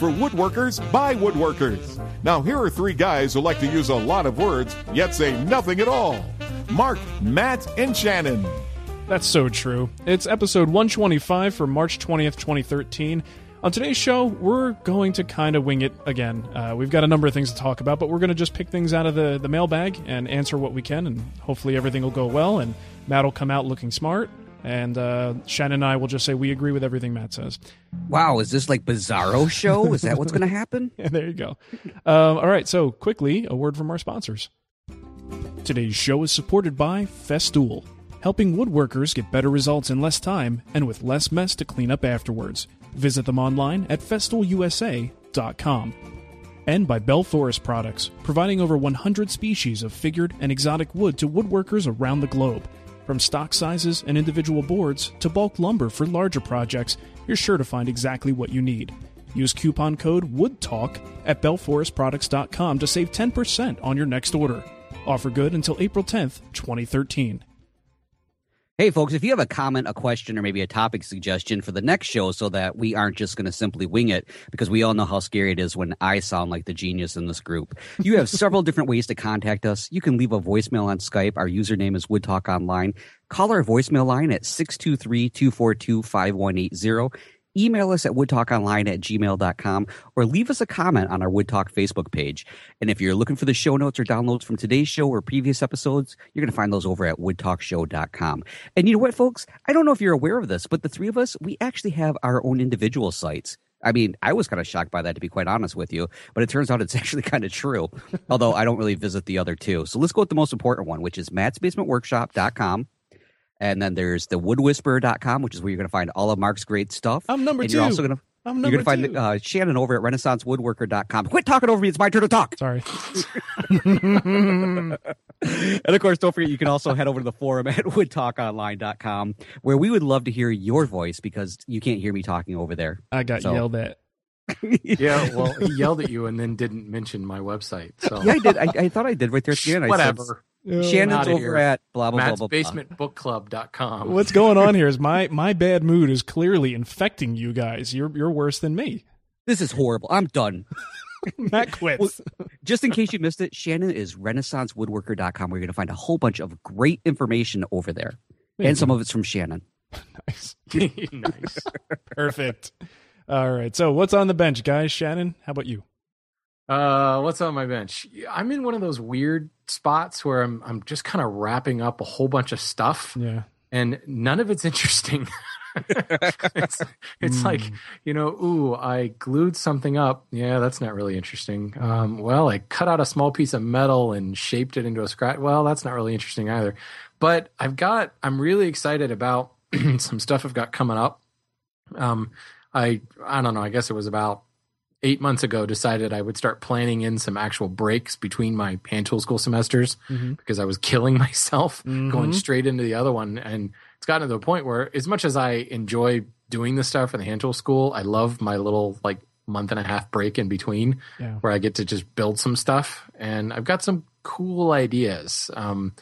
for woodworkers by woodworkers. Now, here are three guys who like to use a lot of words, yet say nothing at all Mark, Matt, and Shannon. That's so true. It's episode 125 for March 20th, 2013. On today's show, we're going to kind of wing it again. Uh, we've got a number of things to talk about, but we're going to just pick things out of the, the mailbag and answer what we can, and hopefully everything will go well, and Matt will come out looking smart, and uh, Shannon and I will just say we agree with everything Matt says. Wow, is this like Bizarro show? Is that what's going to happen? Yeah, there you go. Um, all right, so quickly, a word from our sponsors. Today's show is supported by Festool, helping woodworkers get better results in less time and with less mess to clean up afterwards. Visit them online at festoolusa.com. And by Bell Forest Products, providing over 100 species of figured and exotic wood to woodworkers around the globe. From stock sizes and individual boards to bulk lumber for larger projects, you're sure to find exactly what you need. Use coupon code WOODTALK at bellforestproducts.com to save 10% on your next order. Offer good until April 10th, 2013. Hey, folks, if you have a comment, a question, or maybe a topic suggestion for the next show so that we aren't just going to simply wing it, because we all know how scary it is when I sound like the genius in this group, you have several different ways to contact us. You can leave a voicemail on Skype. Our username is Woodtalk Online. Call our voicemail line at 623 242 5180. Email us at woodtalkonline at gmail.com or leave us a comment on our Woodtalk Facebook page. And if you're looking for the show notes or downloads from today's show or previous episodes, you're going to find those over at woodtalkshow.com. And you know what, folks? I don't know if you're aware of this, but the three of us, we actually have our own individual sites. I mean, I was kind of shocked by that, to be quite honest with you, but it turns out it's actually kind of true, although I don't really visit the other two. So let's go with the most important one, which is mattsbasementworkshop.com. And then there's the woodwhisperer.com, which is where you're going to find all of Mark's great stuff. I'm number and two. You're also going to I'm you're going to find uh, Shannon over at renaissancewoodworker.com. Quit talking over me. It's my turn to talk. Sorry. And of course, don't forget, you can also head over to the forum at woodtalkonline.com, where we would love to hear your voice because you can't hear me talking over there. I got So- yelled at. Yeah, well, he yelled at you and then didn't mention my website. So Yeah, I did. I, I thought I did right there at the end. I said, whatever. Shannon's Outta over here. at blah, blah, blah, Matt's blah, blah. basementbookclub.com. What's going on here is my, my bad mood is clearly infecting you guys. You're, you're worse than me. This is horrible. I'm done. Matt quits. Just in case you missed it, Shannon is renaissancewoodworker.com, where you're going to find a whole bunch of great information over there. And some of it's from Shannon. nice. nice. Perfect. All right. So what's on the bench, guys? Shannon, how about you? Uh, what's on my bench? I'm in one of those weird spots where I'm I'm just kind of wrapping up a whole bunch of stuff, Yeah. and none of it's interesting. it's it's like you know, ooh, I glued something up. Yeah, that's not really interesting. Um, well, I cut out a small piece of metal and shaped it into a scratch. Well, that's not really interesting either. But I've got I'm really excited about some stuff I've got coming up. Um, I I don't know. I guess it was about eight months ago decided I would start planning in some actual breaks between my hand tool school semesters Mhm. because I was killing myself going Mhm. straight into the other one. And it's gotten to the point where, as much as I enjoy doing this stuff in the hand tool school, I love my little like month and a half break in between Yeah. where I get to just build some stuff. And I've got some cool ideas. Um,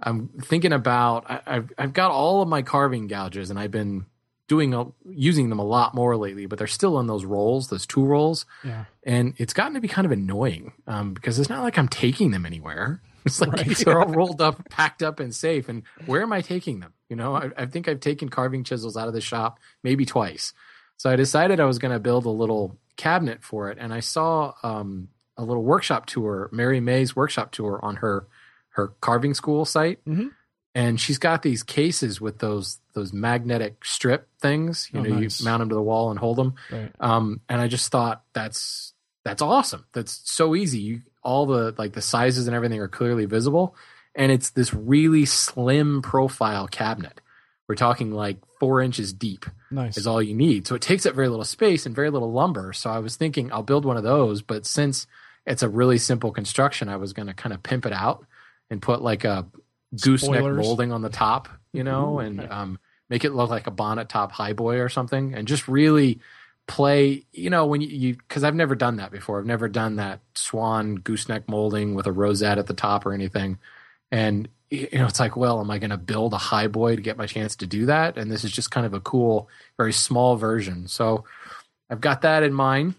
I'm thinking about I, I've I've got all of my carving gouges, and I've been doing a, using them a lot more lately. But they're still in those rolls, those two rolls, Yeah. and it's gotten to be kind of annoying um, because it's not like I'm taking them anywhere. It's like Right. they're all rolled up, packed up, and safe. And where am I taking them? You know, I, I think I've taken carving chisels out of the shop maybe twice. So I decided I was going to build a little cabinet for it, and I saw um, a little workshop tour, Mary May's workshop tour on her her carving school site, Mhm. and she's got these cases with those those magnetic strip things. You Oh, know, nice. you mount them to the wall and hold them. Right. Um, and I just thought that's that's awesome. That's so easy. You all the like the sizes and everything are clearly visible, and it's this really slim profile cabinet. We're talking like four inches deep Nice. is all you need. So it takes up very little space and very little lumber. So I was thinking I'll build one of those, but since it's a really simple construction, I was going to kind of pimp it out and put like a gooseneck Spoilers. molding on the top, you know, and um, make it look like a bonnet top highboy or something, and just really play, you know, when you, because I've never done that before. I've never done that swan gooseneck molding with a rosette at the top or anything. And you know, it's like, well, am I going to build a highboy to get my chance to do that? And this is just kind of a cool, very small version. So I've got that in mind,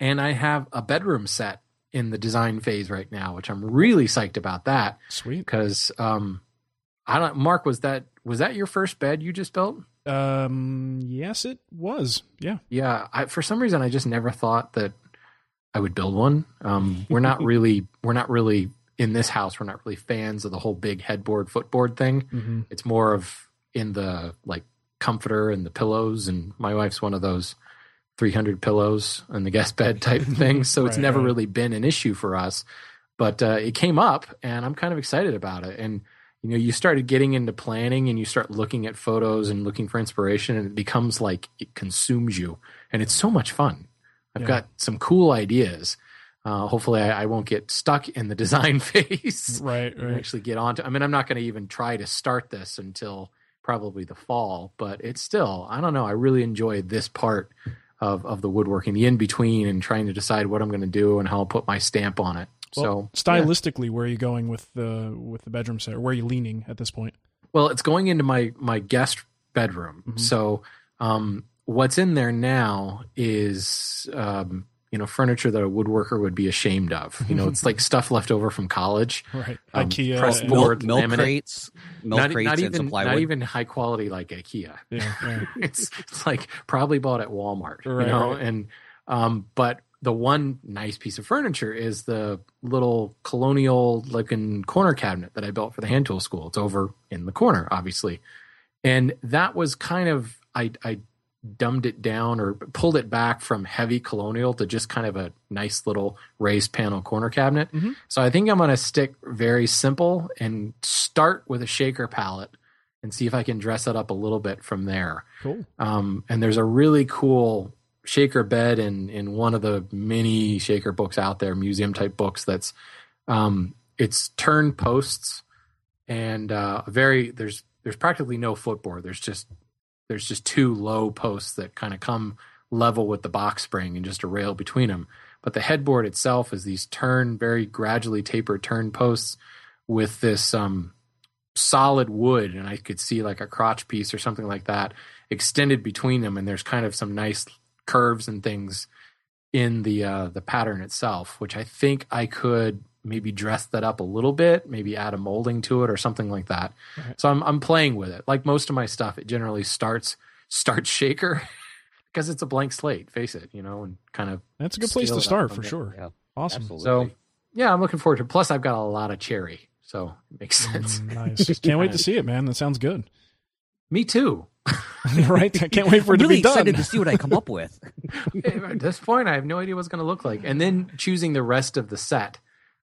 and I have a bedroom set in the design phase right now, which I'm really psyched about that Sweet. because um, I don't. Mark, was that was that your first bed you just built? Um. Yes, it was. Yeah. Yeah, I, for some reason, I just never thought that I would build one. Um, we're not really, we're not really in this house. We're not really fans of the whole big headboard, footboard thing. hmm It's more of in the like comforter and the pillows. And my wife's one of those 300 pillows and the guest bed type things. So it's never right. really been an issue for us. But uh, it came up, and I'm kind of excited about it. And you know, you started getting into planning, and you start looking at photos and looking for inspiration, and it becomes like it consumes you, and it's so much fun. I've Yeah. got some cool ideas. Uh, hopefully, I, I won't get stuck in the design phase Right. Right. actually get on to. I mean, I'm not going to even try to start this until probably the fall, but it's still. I don't know. I really enjoy this part of of the woodworking, the in between, and trying to decide what I'm going to do and how I'll put my stamp on it. Well, so yeah. stylistically, where are you going with the with the bedroom set? Where are you leaning at this point? Well, it's going into my my guest bedroom. Mhm. So, um, what's in there now is um, you know furniture that a woodworker would be ashamed of. You know, it's like stuff left over from college. Right. Um, IKEA. press and- board. milk, milk laminate. crates, milk not, crates, not and even not even high quality like IKEA. Yeah. yeah. it's it's like probably bought at Walmart, Right, you know. right. And um, but the one nice piece of furniture is the little colonial looking corner cabinet that I built for the hand tool school. It's over in the corner, obviously, and that was kind of I I dumbed it down or pulled it back from heavy colonial to just kind of a nice little raised panel corner cabinet. Mhm. So I think I'm going to stick very simple and start with a shaker palette and see if I can dress it up a little bit from there. Cool. Um, and there's a really cool shaker bed in in one of the many shaker books out there, museum type books. That's um, it's turn posts and uh, very there's there's practically no footboard. There's just there's just two low posts that kind of come level with the box spring and just a rail between them. But the headboard itself is these turn very gradually tapered turn posts with this um, solid wood, and I could see like a crotch piece or something like that extended between them, and there's kind of some nice curves and things in the uh, the pattern itself, which I think I could maybe dress that up a little bit, maybe add a molding to it or something like that. Right. So I'm I'm playing with it. Like most of my stuff, it generally starts starts shaker because it's a blank slate. Face it, you know, and kind of That's a good place to start for there. sure. Yeah, Awesome. absolutely. so. Yeah, I'm looking forward to. it. Plus, I've got a lot of cherry, so it makes sense. Mm, nice. Can't wait to see it, man. That sounds good. Me too. right? I can't wait for it I'm really to be done. excited to see what I come up with. At this point, I have no idea what's going to look like. And then choosing the rest of the set.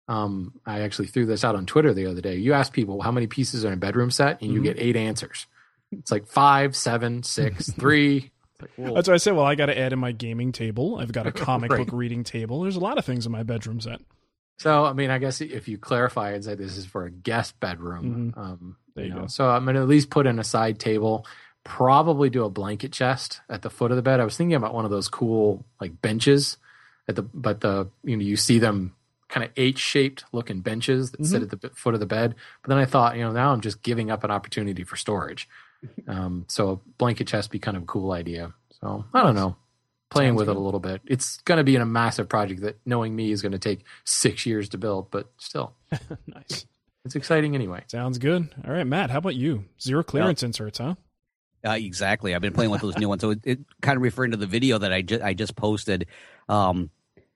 Um, I actually threw this out on Twitter the other day. You ask people how many pieces are in a bedroom set, and you Mhm. get eight answers. It's like five, seven, six, three. It's like, That's why I said, well, I got to add in my gaming table. I've got a comic Right. book reading table. There's a lot of things in my bedroom set. so, I mean, I guess if you clarify and say this is for a guest bedroom, um, There you know, go. so I'm going to at least put in a side table. Probably do a blanket chest at the foot of the bed. I was thinking about one of those cool like benches at the, but the you know you see them kind of H shaped looking benches that sit at the foot of the bed. But then I thought, you know, now I'm just giving up an opportunity for storage. Um, so a blanket chest be kind of a cool idea. So I don't know. playing Sounds with good. it a little bit. It's going to be in a massive project that, knowing me, is going to take six years to build, but still, nice. it's exciting anyway. Sounds good. All right, Matt, how about you? Zero clearance inserts, huh? Uh, exactly. I've been playing with those new ones. So it, it kind of referring to the video that I just I just posted. Um,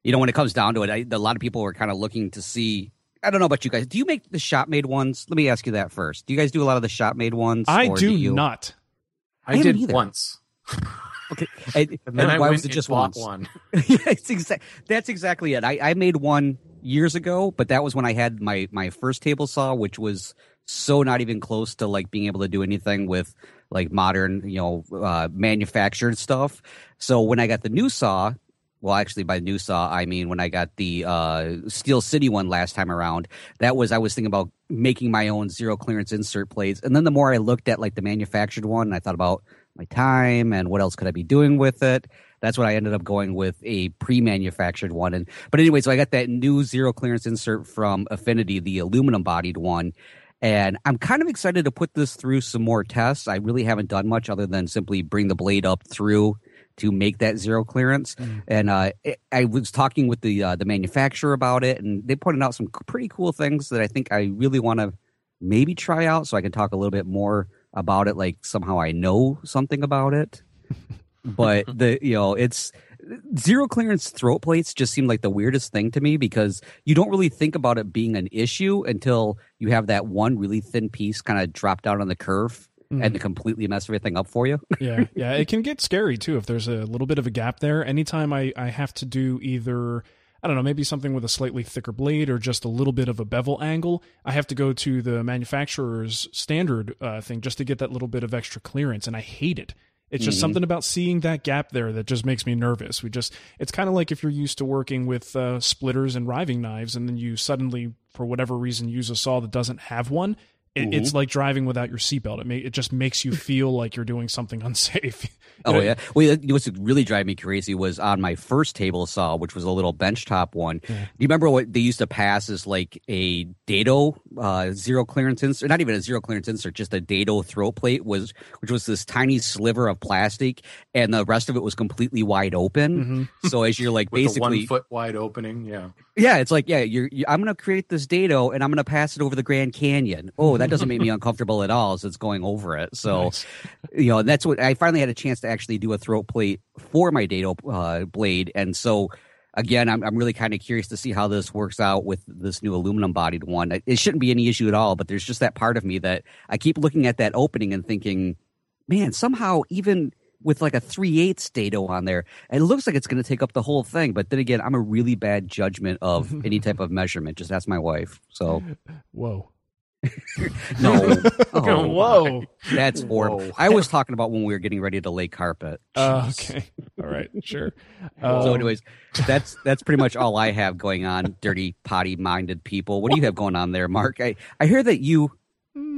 you know, when it comes down to it, I, a lot of people are kind of looking to see. I don't know about you guys. Do you make the shop made ones? Let me ask you that first. Do you guys do a lot of the shop made ones? I or do you? not. I, I did either. once. Okay. And, And then and I why went was it just once? one. yeah, it's exact. That's exactly it. I, I made one years ago, but that was when I had my my first table saw, which was so not even close to like being able to do anything with like modern, you know, uh, manufactured stuff. So when I got the new saw, well, actually by new saw I mean when I got the uh, Steel City one last time around. That was I was thinking about making my own zero clearance insert plates, and then the more I looked at like the manufactured one, I thought about my time and what else could I be doing with it. That's what I ended up going with a pre-manufactured one. And but anyway, so I got that new zero clearance insert from Infinity, the aluminum bodied one. And I'm kind of excited to put this through some more tests. I really haven't done much other than simply bring the blade up through to make that zero clearance. And uh, it, I was talking with the uh, the manufacturer about it, and they pointed out some pretty cool things that I think I really want to maybe try out, so I can talk a little bit more about it. Like somehow I know something about it, but the you know it's zero clearance throat plates just seem like the weirdest thing to me because you don't really think about it being an issue until you have that one really thin piece kind of drop down on the curve and to completely mess everything up for you. yeah, yeah. It can get scary too if there's a little bit of a gap there. Anytime I, I have to do either, I don't know, maybe something with a slightly thicker blade or just a little bit of a bevel angle, I have to go to the manufacturer's standard uh, thing just to get that little bit of extra clearance, and I hate it. It's just something about seeing that gap there that just makes me nervous. We just, it's kind of like if you're used to working with uh, splitters and riving knives, and then you suddenly, for whatever reason, use a saw that doesn't have one. It, It's like driving without your seatbelt. It, may, it just makes you feel like you're doing something unsafe. Oh You know, yeah. Well, what's really driving me crazy was on my first table saw, which was a little benchtop one. Do you remember what they used to pass as like a dado uh, zero clearance insert? Not even a zero clearance insert, just a dado throat plate was, which was this tiny sliver of plastic, and the rest of it was completely wide open. So as you're like basically, one foot wide opening. Yeah. yeah, it's like yeah, you're, you I'm gonna create this dado and I'm gonna pass it over the Grand Canyon. Oh, that doesn't make me uncomfortable at all as it's going over it. So Nice. you know that's what I finally had a chance to actually do a throat plate for my dado uh, blade, and so again, I'm I'm really kind of curious to see how this works out with this new aluminum bodied one. It, shouldn't be any issue at all, but there's just that part of me that I keep looking at that opening and thinking, man, somehow even with like a three eighths dado on there, it looks like it's going to take up the whole thing. But then again, I'm a really bad judgment of any type of measurement. Just ask my wife. So Whoa. No, Oh, Whoa. that's horrible. Whoa. I was talking about when we were getting ready to lay carpet. Uh, okay. All right. Sure. So, Um, anyways, that's that's pretty much all I have going on. Dirty, potty-minded people. What do you have going on there, Mark? I I hear that you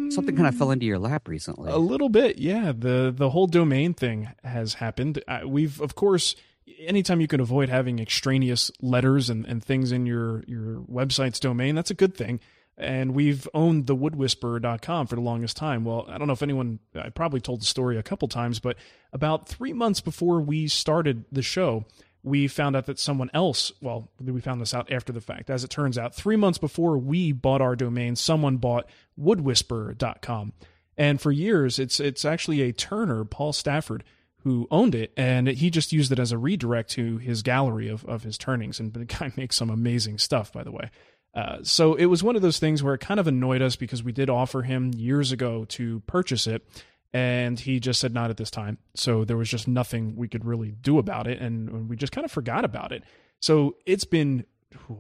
something kind of fell into your lap recently. A little bit, yeah. The the whole domain thing has happened. Uh, we've of course anytime you can avoid having extraneous letters and, and things in your your website's domain, that's a good thing. And we've owned the woodwhisperer.com for the longest time. Well, I don't know if anyone I probably told the story a couple times, but about 3 months before we started the show, we found out that someone else, well, we found this out after the fact. As it turns out, 3 months before we bought our domain, someone bought woodwhisperer.com. And for years, it's it's actually a Turner, Paul Stafford, who owned it, and he just used it as a redirect to his gallery of, of his turnings. And the guy makes some amazing stuff, by the way. Uh, so it was one of those things where it kind of annoyed us because we did offer him years ago to purchase it, and he just said not at this time. So there was just nothing we could really do about it, and we just kind of forgot about it. So it's been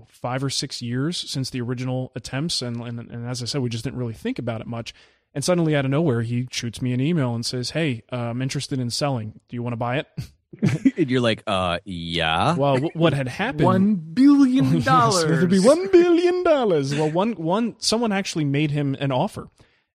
five or six years since the original attempts, and, and and as I said, we just didn't really think about it much. And suddenly, out of nowhere, he shoots me an email and says, "Hey, uh, I'm interested in selling. Do you want to buy it?" and you're like, uh, yeah. Well, w- what had happened? One billion Yes, dollars. it'll be one billion dollars. Well, one one someone actually made him an offer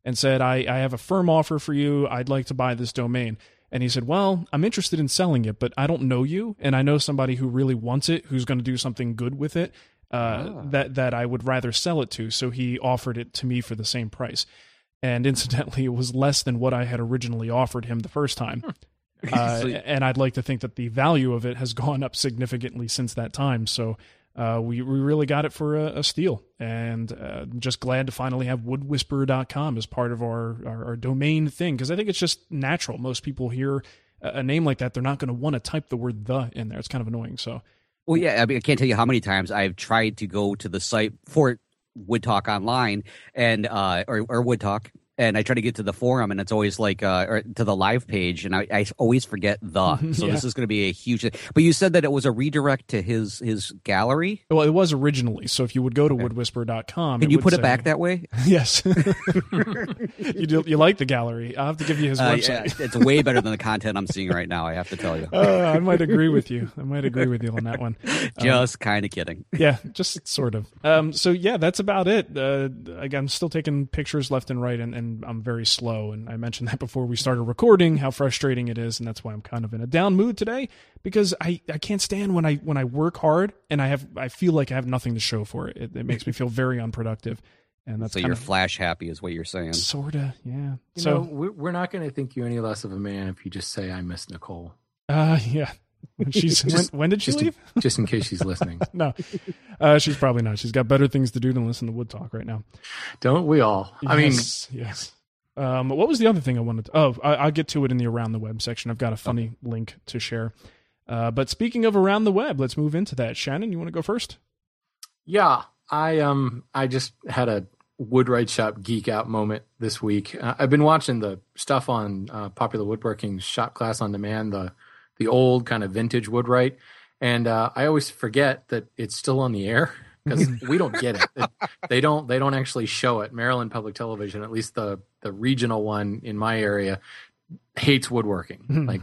and said, I, I have a firm offer for you. I'd like to buy this domain. And he said, Well, I'm interested in selling it, but I don't know you, and I know somebody who really wants it, who's going to do something good with it. Uh, that that I would rather sell it to. So he offered it to me for the same price. And incidentally, it was less than what I had originally offered him the first time. Uh, and I'd like to think that the value of it has gone up significantly since that time. So uh, we, we really got it for a, a steal. And uh, just glad to finally have woodwhisperer.com as part of our, our, our domain thing because I think it's just natural. Most people hear a, a name like that, they're not going to want to type the word the in there. It's kind of annoying. So Well, yeah, I mean, I can't tell you how many times I've tried to go to the site for Wood Talk online and uh, or, or Wood Talk, and I try to get to the forum, and it's always like uh, or to the live page, and I, I always forget the. So Yeah. this is going to be a huge. But you said that it was a redirect to his his gallery. Well, it was originally. So if you would go to woodwhisperer.com, Can you put it back that way? Yes. you do, you like the gallery. I'll have to give you his Uh, website. yeah, it's way better than the content I'm seeing right now. I have to tell you. Uh, I might agree with you. I might agree with you on that one. Just kind of kidding. Yeah, just sort of. Um, so yeah, that's about it. Uh, again, I'm still taking pictures left and right, and, and I'm very slow. And I mentioned that before we started recording, how frustrating it is, and that's why I'm kind of in a down mood today because I, I can't stand when I when I work hard and I have I feel like I have nothing to show for it. It, it makes me feel very unproductive, and that's So kind you're flash happy, is what you're saying. sorta yeah. You so know, we're, we're not going to think you any less of a man if you just say I miss Nicole. uh, yeah. She's when, Just- when did she just leave? In, just in case she's listening. no, uh, she's probably not. She's got better things to do than listen to Wood Talk right now. Don't we all? I mean, yes, yes. Um, what was the other thing I wanted? To, oh, I, I'll get to it in the around the web section. I've got a funny link to share. Uh, but speaking of around the web, let's move into that. Shannon, you want to go first? Yeah, I um I just had a woodwright shop geek out moment this week. Uh, I've been watching the stuff on uh, popular woodworking shop class on demand, the the old kind of vintage woodwright, and uh, I always forget that it's still on the air because we don't get it. It- They don't they don't actually show it. Maryland Public Television, at least the the regional one in my area, hates woodworking. like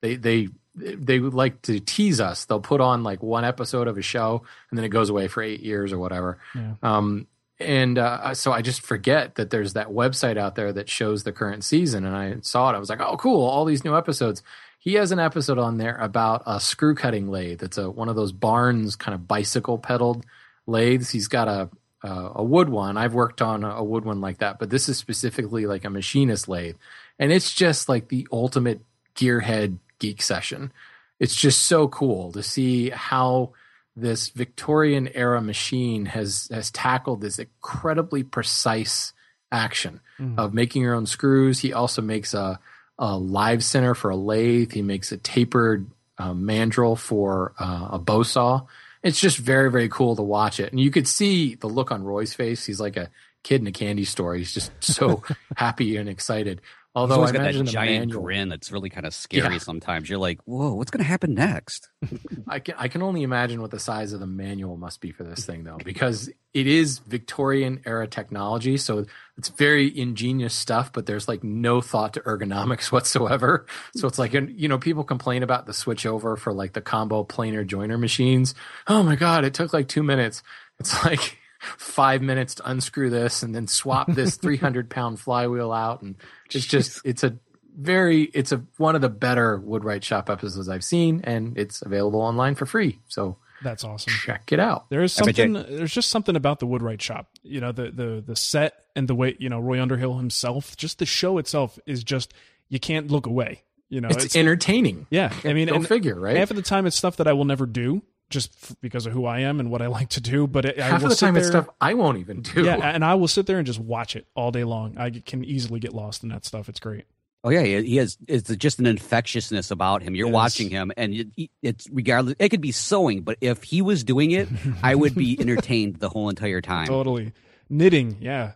they they they would like to tease us. They'll put on like one episode of a show and then it goes away for eight years or whatever. Yeah. Um, and uh, so I just forget that there's that website out there that shows the current season. And I saw it. I was like, oh, cool! All these new episodes. He has an episode on there about a screw cutting lathe. It's a one of those Barnes kind of bicycle pedaled lathes. He's got a a, a wood one. I've worked on a, wood one like that, but this is specifically like a machinist lathe, and it's just like the ultimate gearhead geek session. It's just so cool to see how this Victorian era machine has has tackled this incredibly precise action hmm. of making your own screws. He also makes a, a live center for a lathe. He makes a tapered uh, mandrel for uh, a bow saw. It's just very very cool to watch it, and you could see the look on Roy's face. He's like a kid in a candy store. He's just so happy and excited. Although I got imagine that giant manual, grin that's really kind of scary Yeah. sometimes. You're like, whoa, what's going to happen next? I can I can only imagine what the size of the manual must be for this thing though, because it is Victorian era technology, so it's very ingenious stuff, but there's like no thought to ergonomics whatsoever. So it's like you know people complain about the switch over for like the combo planer joiner machines. Oh my god, it took like two minutes. It's like five minutes to unscrew this and then swap this 300 pound flywheel out, and it's just it's a very it's a one of the better woodwright shop episodes i've seen and it's available online for free so That's awesome. check it out There is I bet you- something. There's just something about the Woodwright shop. You know, the the the set and the way you know Roy Underhill himself. Just the show itself is just you can't look away. You know, it's, entertaining yeah. I mean, go and figure right half of the time it's stuff that I will never do just f- because of who I am and what I like to do. But it, I half will of the time, there, it's stuff I won't even do Yeah, and I will sit there and just watch it all day long. I can easily get lost in that stuff. It's great. Oh yeah, he he has. It's just an infectiousness about him. You're Yes. watching him, and it, it's regardless. It could be sewing, but if he was doing it, I would be entertained the whole entire time. Totally knitting. Yeah.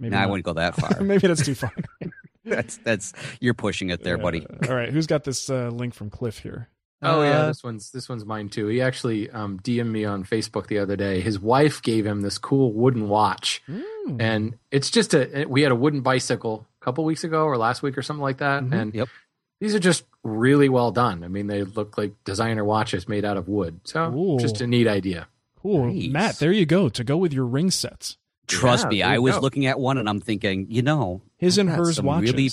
Maybe Nah, I wouldn't go that far. Maybe that's too far. that's that's you're pushing it there, buddy. Uh, all right, who's got this uh, link from Cliff here? Oh yeah Uh, this one's this one's mine too he actually um dm'd me on facebook the other day his wife gave him this cool wooden watch Hmm. and it's just a we had a wooden bicycle a couple weeks ago or last week or something like that Mhm. and Yep. these are just really well done i mean they look like designer watches made out of wood so Ooh. just a neat idea Cool, Nice. Matt. There you go to go with your ring sets. Trust Yeah, me, I was go. looking at one and I'm thinking, you know, His and I've got hers some watches. Really,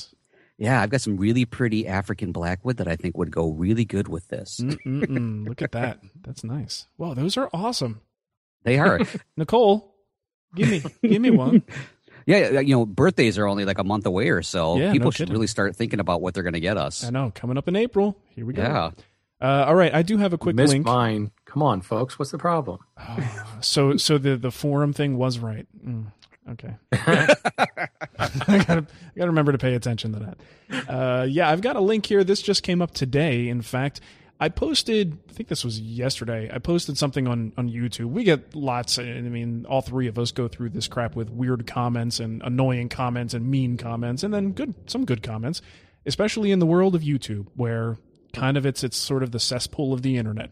yeah, I've got some really pretty African blackwood that I think would go really good with this. Look at that. That's nice. Wow, those are awesome. They are. Nicole, give me give me one. Yeah, you know, birthdays are only like a month away or so. Yeah, People no should kidding. really start thinking about what they're going to get us. I know. Coming up in April. Here we go. Yeah. Uh, all right. I do have a quick Missed link. mine. Come on, folks. What's the problem? So so the the forum thing was right. Mm, okay. I gotta I gotta remember to pay attention to that. Uh, yeah, I've got a link here. This just came up today. In fact, I posted. I think this was yesterday. I posted something on on YouTube. We get lots. I mean, all three of us go through this crap with weird comments and annoying comments and mean comments, and then good some good comments, especially in the world of YouTube, where kind of it's it's sort of the cesspool of the internet.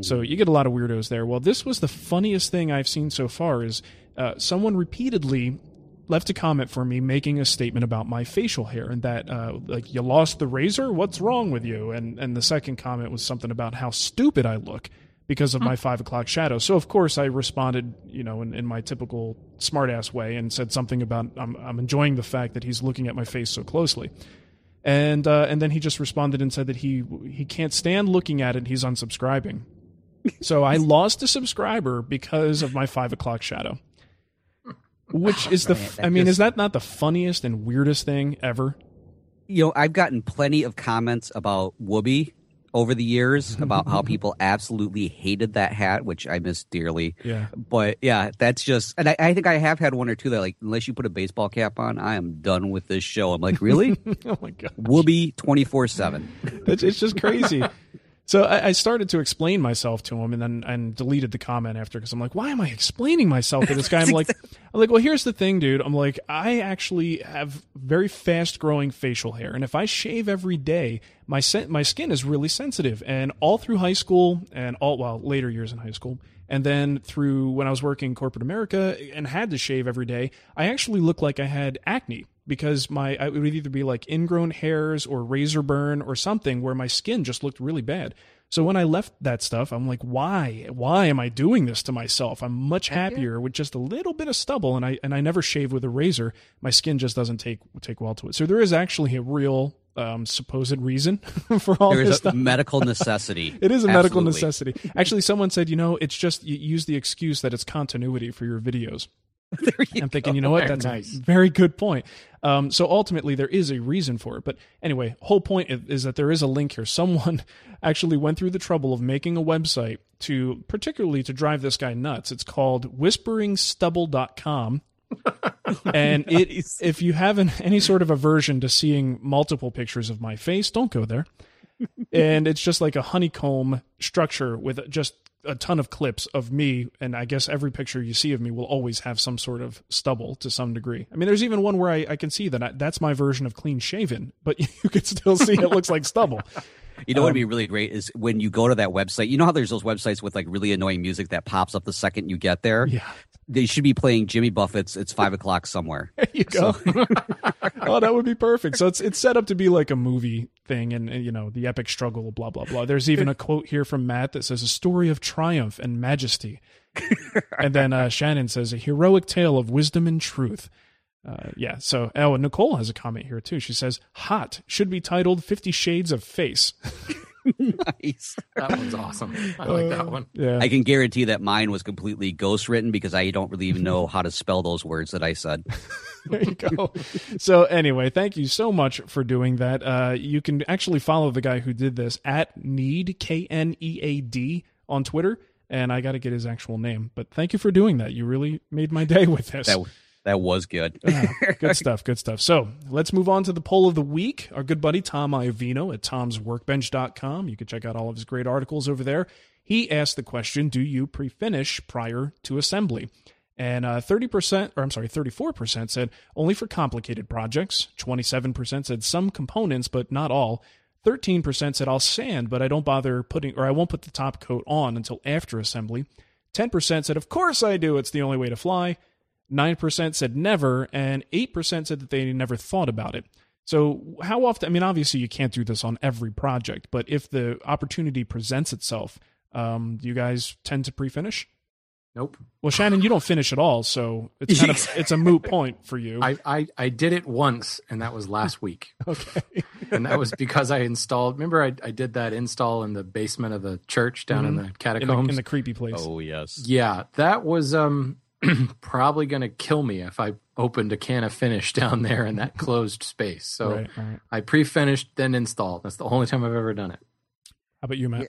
So you get a lot of weirdos there. Well, this was the funniest thing I've seen so far. Is uh, someone repeatedly left a comment for me making a statement about my facial hair and that uh, like you lost the razor. What's wrong with you? And and the second comment was something about how stupid I look because of my five o'clock shadow. So of course I responded, you know, in, in my typical smartass way and said something about I'm I'm enjoying the fact that he's looking at my face so closely and uh, and then he just responded and said that he he can't stand looking at it. He's unsubscribing. So I lost a subscriber because of my five o'clock shadow. Which is the? Man, I mean, is that not the funniest and weirdest thing ever? You know, I've gotten plenty of comments about Whoopi over the years about how people absolutely hated that hat, which I miss dearly. Yeah. But yeah, that's just, and I, I think I have had one or two that like, unless you put a baseball cap on, I am done with this show. I'm like, really? oh my god. Whoopi 24 7. It's, it's just crazy. So I, I started to explain myself to him, and then and deleted the comment after because I'm like, why am I explaining myself to this guy? I'm like, I'm like, well, here's the thing, dude. I'm like, I actually have very fast growing facial hair, and if I shave every day, my sen- my skin is really sensitive. And all through high school, and all well later years in high school, and then through when I was working corporate America and had to shave every day, I actually looked like I had acne because my it would either be like ingrown hairs or razor burn or something where my skin just looked really bad. So when I left that stuff, I'm like, why? Why am I doing this to myself? I'm much happier with just a little bit of stubble, and I and I never shave with a razor. My skin just doesn't take take well to it. So there is actually a real um, supposed reason for all There this is stuff. a medical necessity. It is a medical necessity. Actually, someone said, you know, it's just you use the excuse that it's continuity for your videos. I'm thinking, you know what? Very That's nice. a very good point. Um, so ultimately, there is a reason for it. But anyway, whole point is, is that there is a link here. Someone actually went through the trouble of making a website to, particularly to drive this guy nuts. It's called whisperingstubble.com. and it, if you have an, any sort of aversion to seeing multiple pictures of my face, don't go there. and it's just like a honeycomb structure with just a ton of clips of me and i guess every picture you see of me will always have some sort of stubble to some degree. I mean there's even one where i, I can see that I, that's my version of clean shaven but you can still see it looks like stubble You know what would Um, be really great is when you go to that website. You know how there's those websites with like really annoying music that pops up the second you get there. Yeah. They should be playing Jimmy Buffett's "It's Five O'clock Somewhere." there you go oh that would be perfect so it's it's set up to be like a movie thing and, and you know the epic struggle blah blah blah there's even a quote here from matt that says a story of triumph and majesty and then uh, shannon says a heroic tale of wisdom and truth uh, yeah so oh and nicole has a comment here too she says hot should be titled 50 shades of face nice. That one's awesome. I like that one. yeah I can guarantee that mine was completely ghost written because I don't really even know how to spell those words that I said. there you go. So anyway, thank you so much for doing that. Uh, you can actually follow the guy who did this at Knead K N E A D on Twitter, and I got to get his actual name. But thank you for doing that. You really made my day with this. That that was good. good stuff. Good stuff. So let's move on to the poll of the week. Our good buddy Tom Iovino at tomsworkbench.com. You can check out all of his great articles over there. He asked the question Do you pre finish prior to assembly? And uh, 30%, or I'm sorry, 34% said only for complicated projects. 27% said some components, but not all. 13% said I'll sand, but I don't bother putting, or I won't put the top coat on until after assembly. 10% said, Of course I do. It's the only way to fly. 9% said never, and 8% said that they never thought about it. So, how often? I mean, obviously, you can't do this on every project, but if the opportunity presents itself, um, do you guys tend to pre finish? Nope. Well, Shannon, you don't finish at all, so it's kind of it's a moot point for you. I, I, I did it once, and that was last week. okay. And that was because I installed. Remember, I, I did that install in the basement of the church down in the In catacombs. the, in the creepy place. oh yes. Yeah, that was um probably going to kill me if I opened a can of finish down there in that closed space. So Right, right. I pre-finished, then installed. That's the only time I've ever done it. How about you, Matt?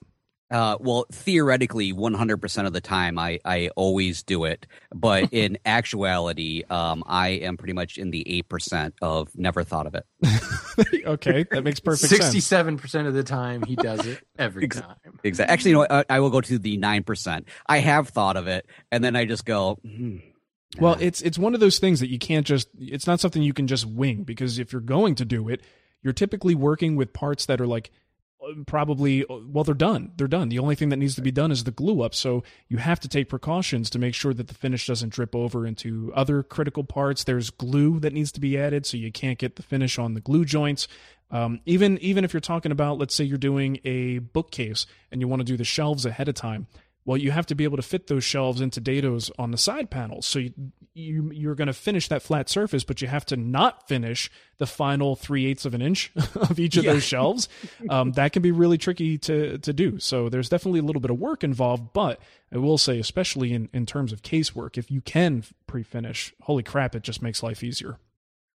Uh, well, theoretically, 100% of the time, I, I always do it. But in actuality, um, I am pretty much in the 8% of never thought of it. okay, that makes perfect sense. Sixty-seven percent of the time, he does it every Ex- time. Exactly. Actually, you know what? I, I will go to the 9%. I have thought of it, and then I just go, hmm, Well, it's it's one of those things that you can't just. It's not something you can just wing because if you're going to do it, you're typically working with parts that are like probably well they're done. They're done. The only thing that needs to be done is the glue up. So you have to take precautions to make sure that the finish doesn't drip over into other critical parts. There's glue that needs to be added so you can't get the finish on the glue joints. Um, even even if you're talking about let's say you're doing a bookcase and you want to do the shelves ahead of time well you have to be able to fit those shelves into dados on the side panels. So you, you you're going to finish that flat surface but you have to not finish the final three eighths of an inch of each of those shelves. Um, that can be really tricky to to do. So there's definitely a little bit of work involved but i will say especially in in terms of casework if you can pre-finish holy crap it just makes life easier.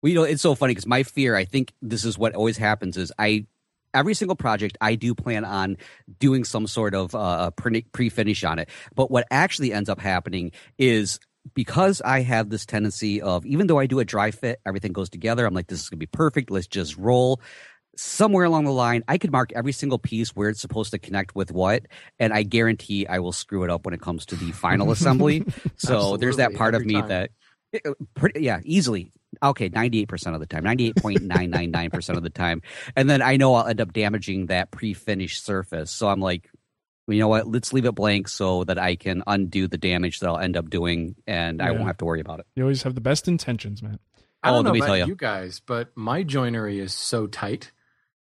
Well, you know, it's so funny because my fear, I think this is what always happens is I, every single project, I do plan on doing some sort of uh, pre finish on it. But what actually ends up happening is because I have this tendency of, even though I do a dry fit, everything goes together. I'm like, this is going to be perfect. Let's just roll. Somewhere along the line, I could mark every single piece where it's supposed to connect with what, and I guarantee I will screw it up when it comes to the final assembly. So there's that part of me time. that pretty, yeah, easily. Okay, 98% of the time, 98.999% of the time. And then I know I'll end up damaging that pre finished surface. So I'm like, you know what? Let's leave it blank so that I can undo the damage that I'll end up doing and I won't have to worry about it. you always have the best intentions man I Oh, don't let know me about tell ya. you guys, but my joinery is so tight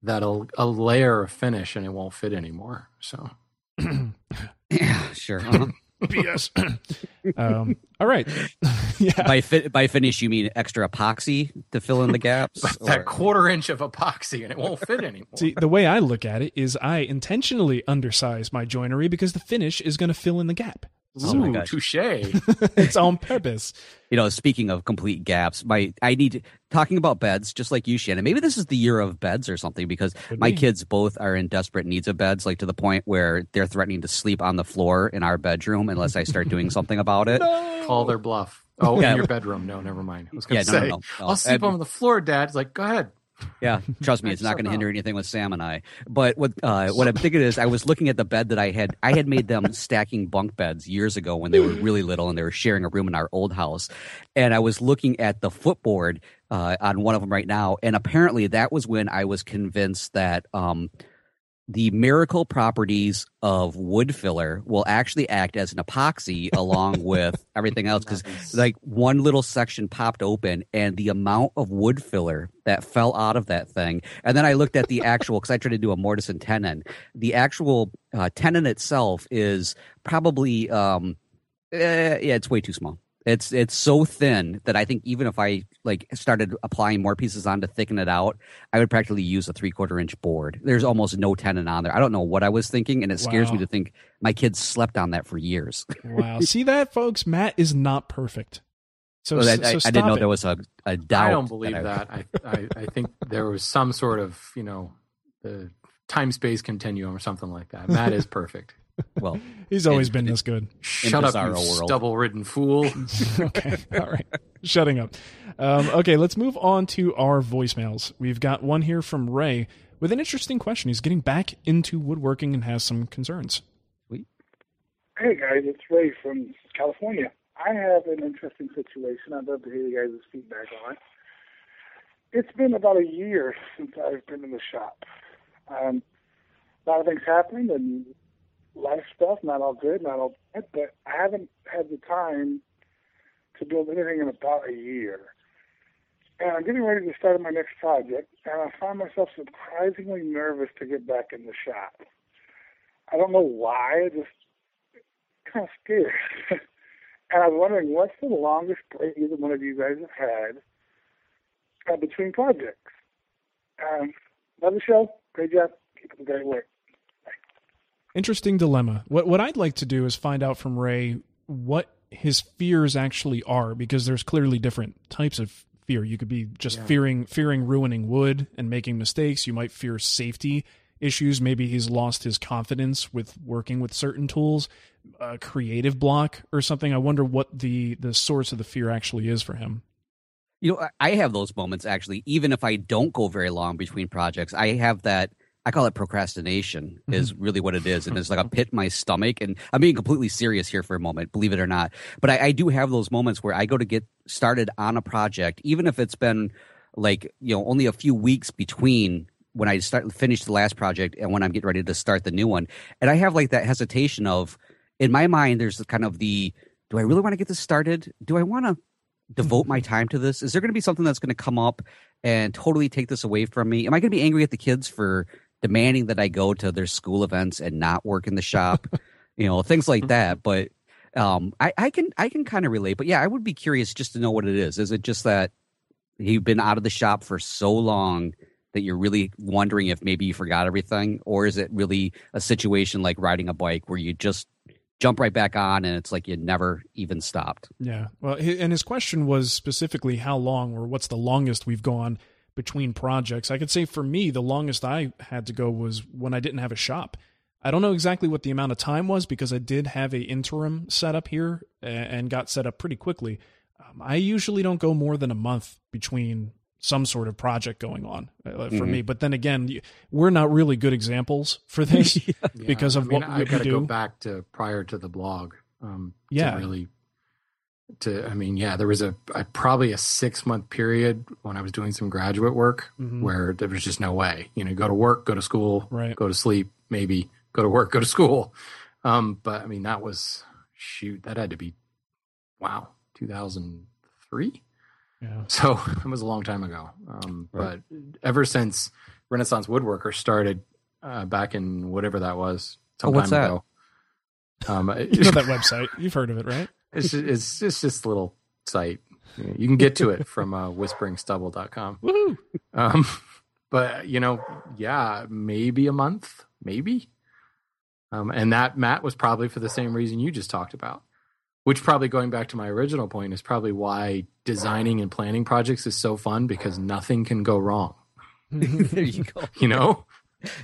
that a, a layer of finish and it won't fit anymore. So Yeah, sure. Uh-huh. Bs um, all right yeah by, fi- by finish, you mean extra epoxy to fill in the gaps? that Or- quarter inch of epoxy and it won't fit anymore. See, the way I look at it is I intentionally undersize my joinery because the finish is going to fill in the gap. Oh my Ooh, gosh. touche. it's on purpose. you know, speaking of complete gaps, my I need talking about beds, just like you, Shannon. Maybe this is the year of beds or something because Could my be. kids both are in desperate needs of beds, like to the point where they're threatening to sleep on the floor in our bedroom unless I start doing something about it. Call their bluff. Oh, Yeah. in your bedroom. No, never mind. I was going Yeah, to no, no, say, no, no. I'll sleep on the floor, Dad. It's like, go ahead. Yeah, trust me, it's not going to hinder anything with Sam and I. But what uh, what I'm thinking is, I was looking at the bed that I had. I had made them stacking bunk beds years ago when they were really little, and they were sharing a room in our old house. And I was looking at the footboard uh, on one of them right now, and apparently that was when I was convinced that um, the miracle properties of wood filler will actually act as an epoxy along with everything else because like one little section popped open and the amount of wood filler that fell out of that thing and then i looked at the actual because i tried to do a mortise and tenon the actual uh, tenon itself is probably um eh, yeah it's way too small it's it's so thin that I think even if I like started applying more pieces on to thicken it out, I would practically use a three quarter inch board. There's almost no tenon on there. I don't know what I was thinking, and it scares me to think my kids slept on that for years. Wow. See that, folks? Matt is not perfect. So, So I, so I- I didn't know it. there was a, a doubt. I don't believe I- that. I, I, I think there was some sort of, you know, the time space continuum or something like that. Matt is perfect. Well, He's always in- been this good. Shut up, you bizarro world. stubble ridden fool. okay. All right. Shutting up. Um, okay, let's move on to our voicemails. We've got one here from Ray with an interesting question. He's getting back into woodworking and has some concerns. Hey guys, it's Ray from California. I have an interesting situation. I'd love to hear you guys' feedback on it. It's been about a year since I've been in the shop. Um, a lot of things happened, and life stuff, not all good, not all bad, but I haven't had the time to build anything in about a year. And I'm getting ready to start my next project, and I find myself surprisingly nervous to get back in the shop. I don't know why, I just kind of scared. and I was wondering, what's the longest break either one of you guys have had uh, between projects? Um, love the show. Great job. Keep up the great work. Interesting dilemma. What what I'd like to do is find out from Ray what his fears actually are because there's clearly different types of fear. You could be just yeah. fearing fearing ruining wood and making mistakes. You might fear safety issues. Maybe he's lost his confidence with working with certain tools, a creative block or something. I wonder what the the source of the fear actually is for him. You know, I have those moments actually. Even if I don't go very long between projects, I have that I call it procrastination is mm-hmm. really what it is. And it's like a pit in my stomach. And I'm being completely serious here for a moment, believe it or not. But I, I, do have those moments where I go to get started on a project, even if it's been like, you know, only a few weeks between when I start finish the last project and when I'm getting ready to start the new one. And I have like that hesitation of in my mind, there's kind of the do I really want to get this started? Do I want to devote my time to this? Is there going to be something that's going to come up and totally take this away from me? Am I going to be angry at the kids for demanding that I go to their school events and not work in the shop, you know, things like that. But um, I, I can I can kind of relate. But yeah, I would be curious just to know what it is. Is it just that you've been out of the shop for so long that you're really wondering if maybe you forgot everything, or is it really a situation like riding a bike where you just jump right back on and it's like you never even stopped? Yeah. Well, and his question was specifically how long or what's the longest we've gone between projects. I could say for me, the longest I had to go was when I didn't have a shop. I don't know exactly what the amount of time was because I did have a interim set up here and got set up pretty quickly. Um, I usually don't go more than a month between some sort of project going on uh, for mm-hmm. me. But then again, we're not really good examples for this yeah. because of I mean, what I got to go back to prior to the blog. Um, yeah, really to i mean yeah there was a, a probably a six month period when i was doing some graduate work mm-hmm. where there was just no way. You know go to work go to school right. go to sleep maybe go to work go to school. Um but i mean that was shoot that had to be wow 2003 yeah. So it was a long time ago. Um right. but ever since renaissance woodworker started uh back in whatever that was some oh, time ago um you know that website. You've heard of it right it's just, it's just a little site. You can get to it from uh, whisperingstubble.com. Woohoo! Um, but you know, yeah, maybe a month, maybe. Um, and that Matt was probably for the same reason you just talked about, which probably going back to my original point is probably why designing and planning projects is so fun because nothing can go wrong. there you go. You know,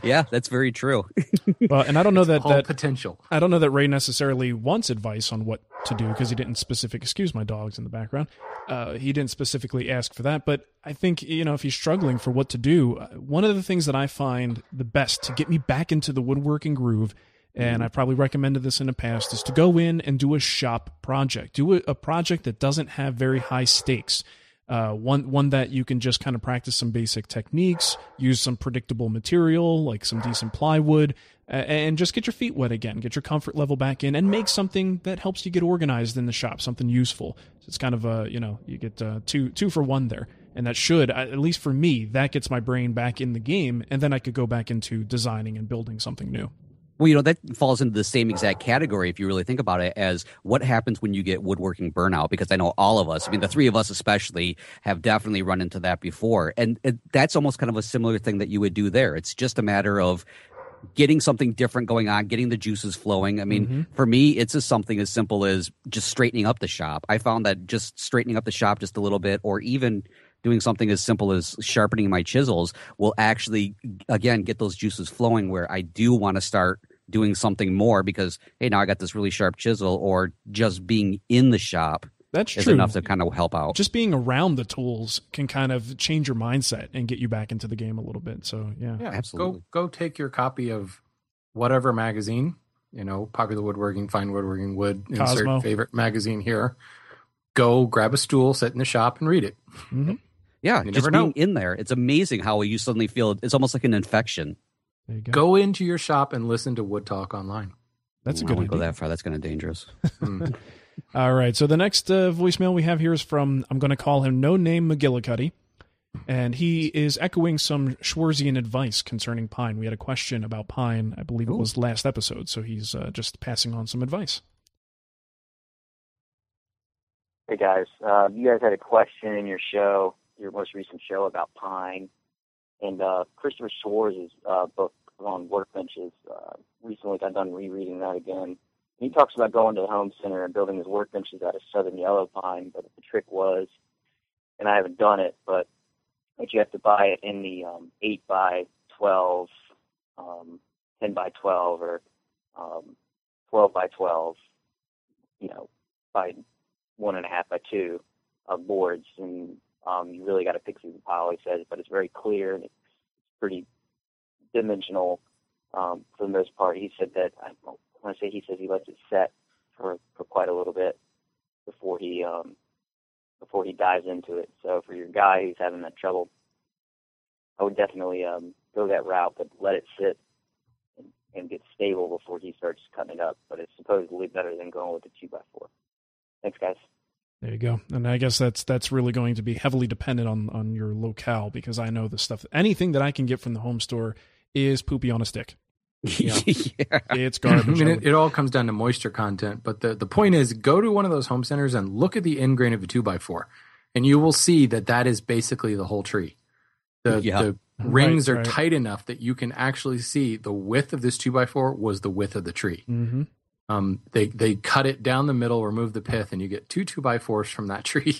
yeah, that's very true. well, and I don't know that that potential. I don't know that Ray necessarily wants advice on what to do because he didn't specific. Excuse my dogs in the background. Uh, he didn't specifically ask for that, but I think you know if he's struggling for what to do, uh, one of the things that I find the best to get me back into the woodworking groove, and I probably recommended this in the past, is to go in and do a shop project. Do a, a project that doesn't have very high stakes uh, one one that you can just kind of practice some basic techniques, use some predictable material like some decent plywood, uh, and just get your feet wet again, get your comfort level back in, and make something that helps you get organized in the shop, something useful. So it's kind of a you know you get uh, two two for one there, and that should at least for me that gets my brain back in the game, and then I could go back into designing and building something new. Well, you know, that falls into the same exact category, if you really think about it, as what happens when you get woodworking burnout. Because I know all of us, I mean, the three of us especially, have definitely run into that before. And it, that's almost kind of a similar thing that you would do there. It's just a matter of getting something different going on, getting the juices flowing. I mean, mm-hmm. for me, it's just something as simple as just straightening up the shop. I found that just straightening up the shop just a little bit, or even doing something as simple as sharpening my chisels will actually again get those juices flowing where I do want to start doing something more because hey now I got this really sharp chisel or just being in the shop that's is true. enough to kind of help out. Just being around the tools can kind of change your mindset and get you back into the game a little bit. So yeah, yeah, absolutely. Go go take your copy of whatever magazine, you know, popular woodworking, fine woodworking, wood, insert favorite magazine here. Go grab a stool, sit in the shop, and read it. Mm-hmm. Yeah, you just being know. in there, it's amazing how you suddenly feel. It's almost like an infection. There you go. Go into your shop and listen to Wood Talk online. That's Ooh, a good. One. I go that far. That's kind of dangerous. mm. All right. So the next uh, voicemail we have here is from I'm going to call him No Name McGillicuddy, and he is echoing some Schwarzian advice concerning pine. We had a question about pine. I believe Ooh. it was last episode. So he's uh, just passing on some advice. Hey guys, uh, you guys had a question in your show your most recent show about pine, and uh, Christopher Schwarz' uh, book on workbenches. Uh, recently got done rereading that again. He talks about going to the home center and building his workbenches out of southern yellow pine, but the trick was, and I haven't done it, but that you have to buy it in the um, 8 by 12, um, 10 by 12, or um, 12 by 12, you know, by one and a half by two uh, boards, and um, you really got to pick through the pile. He says, but it's very clear and it's pretty dimensional um, for the most part. He said that I want to say he says he lets it set for for quite a little bit before he um, before he dives into it. So for your guy who's having that trouble, I would definitely um, go that route, but let it sit and, and get stable before he starts cutting it up. But it's supposedly better than going with a two by four. Thanks, guys. There you go. And I guess that's that's really going to be heavily dependent on on your locale because I know the stuff. Anything that I can get from the home store is poopy on a stick. yeah. It's garbage. I mean, it, it all comes down to moisture content. But the, the point is, go to one of those home centers and look at the end grain of a two by four, and you will see that that is basically the whole tree. The, Yeah. the rings Right, are right. tight enough that you can actually see the width of this two by four was the width of the tree. hmm Um, they they cut it down the middle, remove the pith, and you get two two by fours from that tree.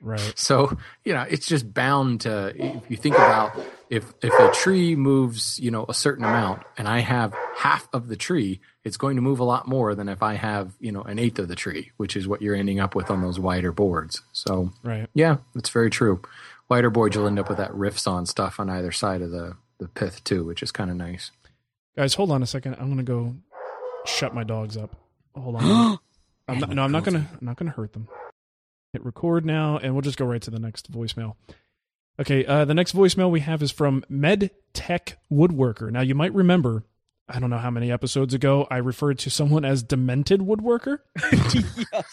Right. So you know it's just bound to. If you think about if if a tree moves, you know, a certain amount, and I have half of the tree, it's going to move a lot more than if I have you know an eighth of the tree, which is what you're ending up with on those wider boards. So Right. yeah, that's very true. Wider boards, you'll end up with that rift sawn stuff on either side of the the pith too, which is kind of nice. Guys, hold on a second. I'm gonna go shut my dogs up. Hold on. I'm not, no, I'm not gonna. I'm not gonna hurt them. Hit record now, and we'll just go right to the next voicemail. Okay, uh, the next voicemail we have is from Med Tech Woodworker. Now, you might remember, I don't know how many episodes ago, I referred to someone as Demented Woodworker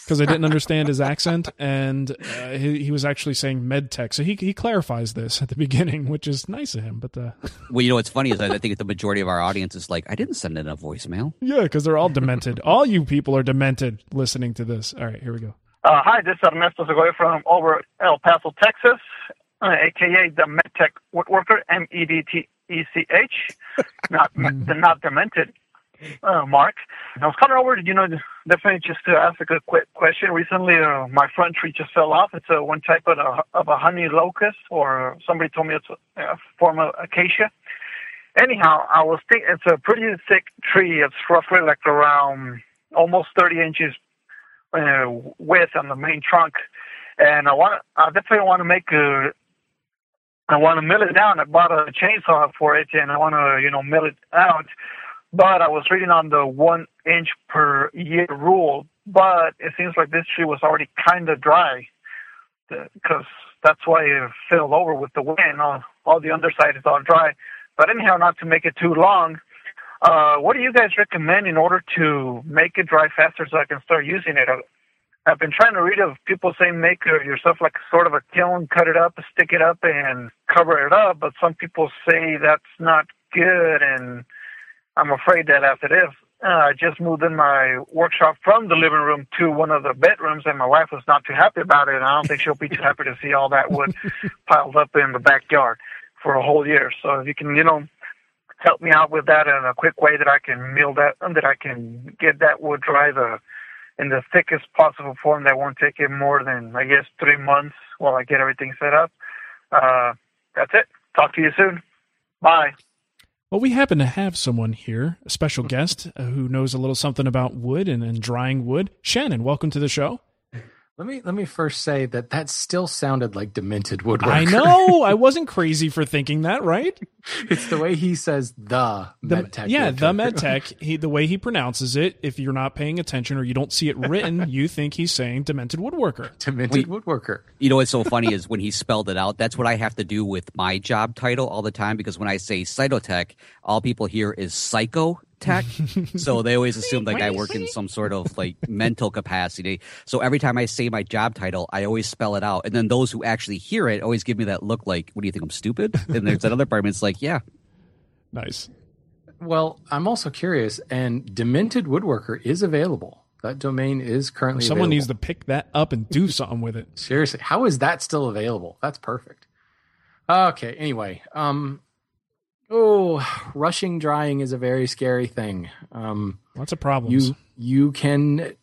because I didn't understand his accent, and uh, he, he was actually saying Med Tech. So he he clarifies this at the beginning, which is nice of him. But uh, Well, you know what's funny is I I think the majority of our audience is like, I didn't send in a voicemail. Yeah, because they're all demented. all you people are demented listening to this. All right, here we go. Uh, hi, this is Ernesto Segoy from over El Paso, Texas, uh, aka the MedTech Woodworker, M E D T E C H, not the not demented. Uh, Mark, I was coming over, you know, definitely just to ask a good quick question. Recently, uh, my front tree just fell off. It's a one type of a, of a honey locust, or somebody told me it's a, a form of acacia. Anyhow, I was thinking it's a pretty thick tree. It's roughly like around almost 30 inches uh, width on the main trunk, and I want I definitely want to make a. I want to mill it down. I bought a chainsaw for it, and I want to you know mill it out. But I was reading on the one inch per year rule, but it seems like this tree was already kind of dry, because that's why it fell over with the wind. All, all the underside is all dry. But anyhow, not to make it too long, uh, what do you guys recommend in order to make it dry faster so I can start using it? I've been trying to read of people saying make yourself like sort of a kiln, cut it up, stick it up, and cover it up. But some people say that's not good, and I'm afraid that as it is, uh, I just moved in my workshop from the living room to one of the bedrooms, and my wife was not too happy about it. And I don't think she'll be too happy to see all that wood piled up in the backyard for a whole year. So if you can, you know, help me out with that in a quick way that I can mill that, and that I can get that wood dry the in the thickest possible form that won't take it more than I guess three months while I get everything set up. Uh, that's it. Talk to you soon. Bye. Well, we happen to have someone here, a special guest uh, who knows a little something about wood and, and drying wood. Shannon, welcome to the show. Let me let me first say that that still sounded like demented woodworker. I know. I wasn't crazy for thinking that, right? it's the way he says the, The, medtech. yeah, the woodworker. medtech. He, the way he pronounces it. If you're not paying attention or you don't see it written, you think he's saying demented woodworker. demented woodworker. You know what's so funny is when he spelled it out, that's what I have to do with my job title all the time because when I say cytotech, all people hear is psychotech. so they always assume like I work in some sort of like mental capacity. So every time I say my job title, I always spell it out. And then those who actually hear it always give me that look like, what do you think? I'm stupid? And there's another part of it's like, yeah. Nice. Well, I'm also curious, and demented woodworker is available. That domain is currently Someone needs to pick that up and do something with it. Seriously, how is that still available? That's perfect. Okay, anyway, um Oh, rushing drying is a very scary thing. Um, Lots of problems. you you can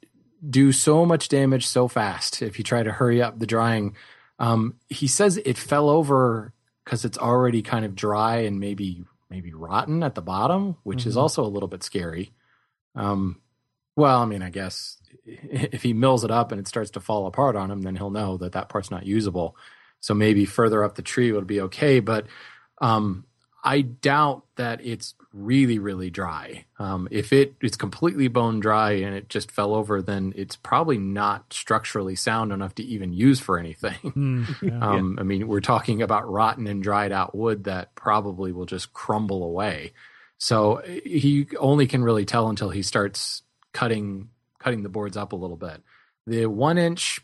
do so much damage so fast if you try to hurry up the drying. Um, he says it fell over because it's already kind of dry and maybe maybe rotten at the bottom, which is Mhm. also a little bit scary. Um, well, I mean, I guess if he mills it up and it starts to fall apart on him, then he'll know that that part's not usable. So maybe further up the tree would be okay, but um, I doubt that it's really, really dry. Um, if it it's completely bone dry and it just fell over, then it's probably not structurally sound enough to even use for anything. Hmm, yeah. Um, I mean, we're talking about rotten and dried out wood that probably will just crumble away. So he only can really tell until he starts cutting cutting the boards up a little bit. The one inch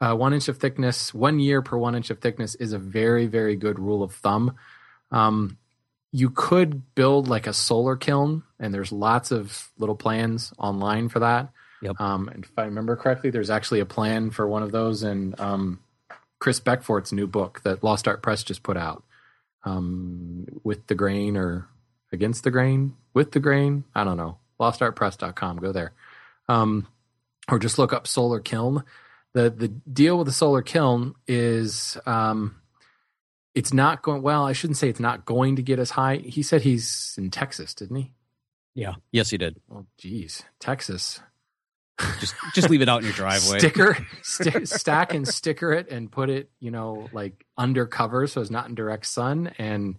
uh, one inch of thickness, one year per one inch of thickness is a very very good rule of thumb. Um, you could build like a solar kiln, and there's lots of little plans online for that. Yep. Um, and if I remember correctly, there's actually a plan for one of those in um, Chris Becksvoort's new book that Lost Art Press just put out. Um, with the grain or against the grain, with the grain, I don't know. LostArtPress.com, go there. Um, or just look up solar kiln. The the deal with the solar kiln is um, it's not going well. I shouldn't say it's not going to get as high. He said he's in Texas, didn't he? Yeah. Yes, he did. Oh, geez, Texas. Just just leave it out in your driveway. Sticker, sti- stack and sticker it, and put it, you know, like under cover, so it's not in direct sun, and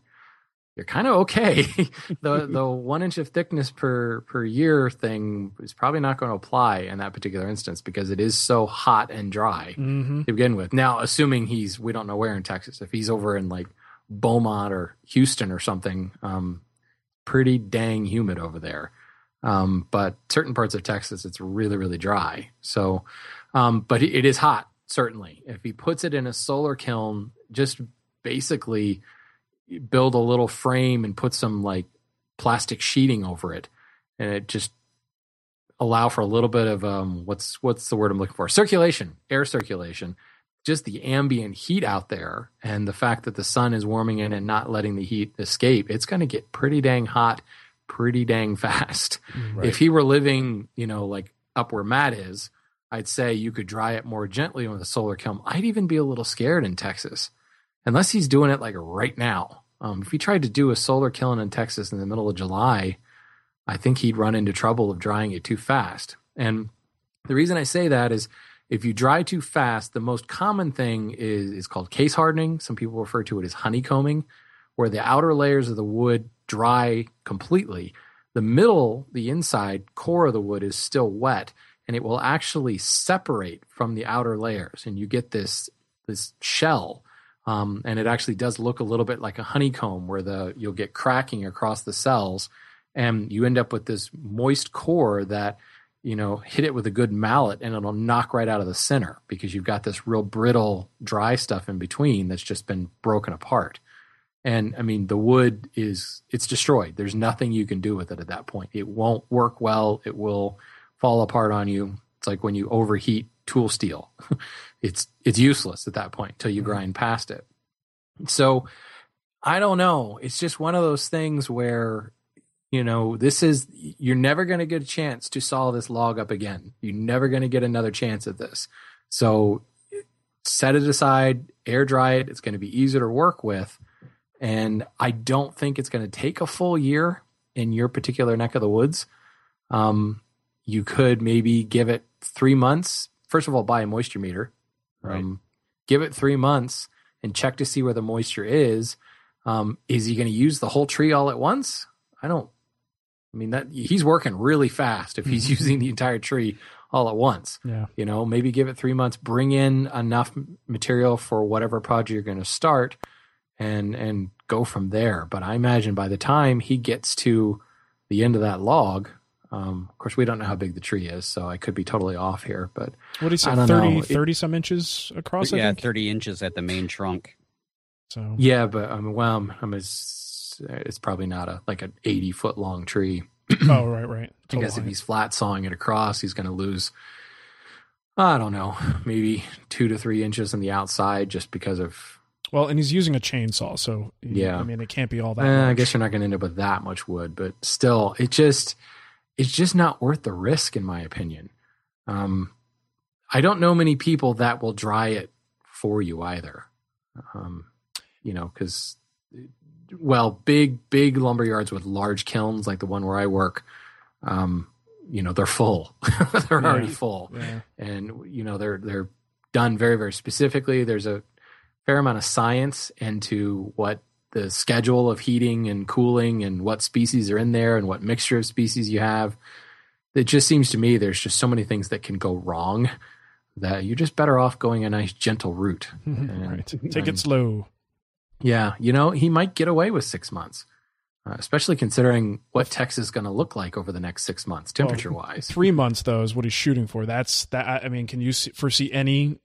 you're kind of okay. the the one inch of thickness per per year thing is probably not going to apply in that particular instance because it is so hot and dry hmm to begin with. Now, assuming he's we don't know where in Texas, if he's over in like Beaumont or Houston or something, um, pretty dang humid over there. Um, but certain parts of Texas, it's really really dry. So, um, but it is hot certainly. If he puts it in a solar kiln, just basically build a little frame and put some like plastic sheeting over it, and it just allow for a little bit of um what's what's the word I'm looking for? Circulation air circulation. Just the ambient heat out there and the fact that the sun is warming in and not letting the heat escape it's going to get pretty dang hot pretty dang fast. If he were living you know like up where Matt is I'd say you could dry it more gently with a solar kiln. I'd even be a little scared in Texas unless he's doing it like right now um, if he tried to do a solar kiln in Texas in the middle of July I think he'd run into trouble of drying it too fast. And the reason I say that is if you dry too fast, the most common thing is, is called case hardening. Some people refer to it as honeycombing, where the outer layers of the wood dry completely. The middle, the inside core of the wood is still wet and it will actually separate from the outer layers. And you get this, this shell. Um, and it actually does look a little bit like a honeycomb where the, you'll get cracking across the cells and you end up with this moist core that you know hit it with a good mallet and it'll knock right out of the center because you've got this real brittle dry stuff in between that's just been broken apart. And i mean the wood is it's destroyed. There's nothing you can do with it at that point. It won't work well. It will fall apart on you. It's like when you overheat tool steel it's it's useless at that point until you grind past it. So i don't know. It's just one of those things where you know this is you're never going to get a chance to saw this log up again. You're never going to get another chance at this. So set it aside air dry it. It's going to be easier to work with. And i don't think it's going to take a full year in your particular neck of the woods. Um, you could maybe give it three months. First of all buy a moisture meter um, give it three months and check to see where the moisture is um, is he going to use the whole tree all at once i don't I mean that he's working really fast if he's using the entire tree all at once. Yeah. You know, maybe give it three months, bring in enough material for whatever project you're going to start, and and go from there. But I imagine by the time he gets to the end of that log, um, of course we don't know how big the tree is, so I could be totally off here. But What do you say? I don't 30, know. It- 30 some inches across, I yeah, think? 30 inches at the main trunk. So yeah, but I'm well, I'm, I'm as it's probably not a like an 80 foot long tree. Oh, right, right. I guess Total if he's flat sawing it across, he's going to lose, I don't know, maybe two to three inches on the outside just because of Well, and he's using a chainsaw, so Yeah. I mean, it can't be all that. Eh, I guess you're not going to end up with that much wood, but still, it just it's just not worth the risk, in my opinion. Um, I don't know many people that will dry it for you either. Um, you know, because well, big big lumber yards with large kilns like the one where I work, um, you know, they're full. they're Yeah. already full Yeah. and you know they're they're done very very specifically there's a fair amount of science into what the schedule of heating and cooling and what species are in there and what mixture of species you have it just seems to me there's just so many things that can go wrong that you're just better off going a nice gentle route And- right. Take it slow. yeah you know he might get away with six months uh, especially considering what texas is going to look like over the next six months temperature wise Three months though is what he's shooting for. That's that. I I mean, can you see, foresee any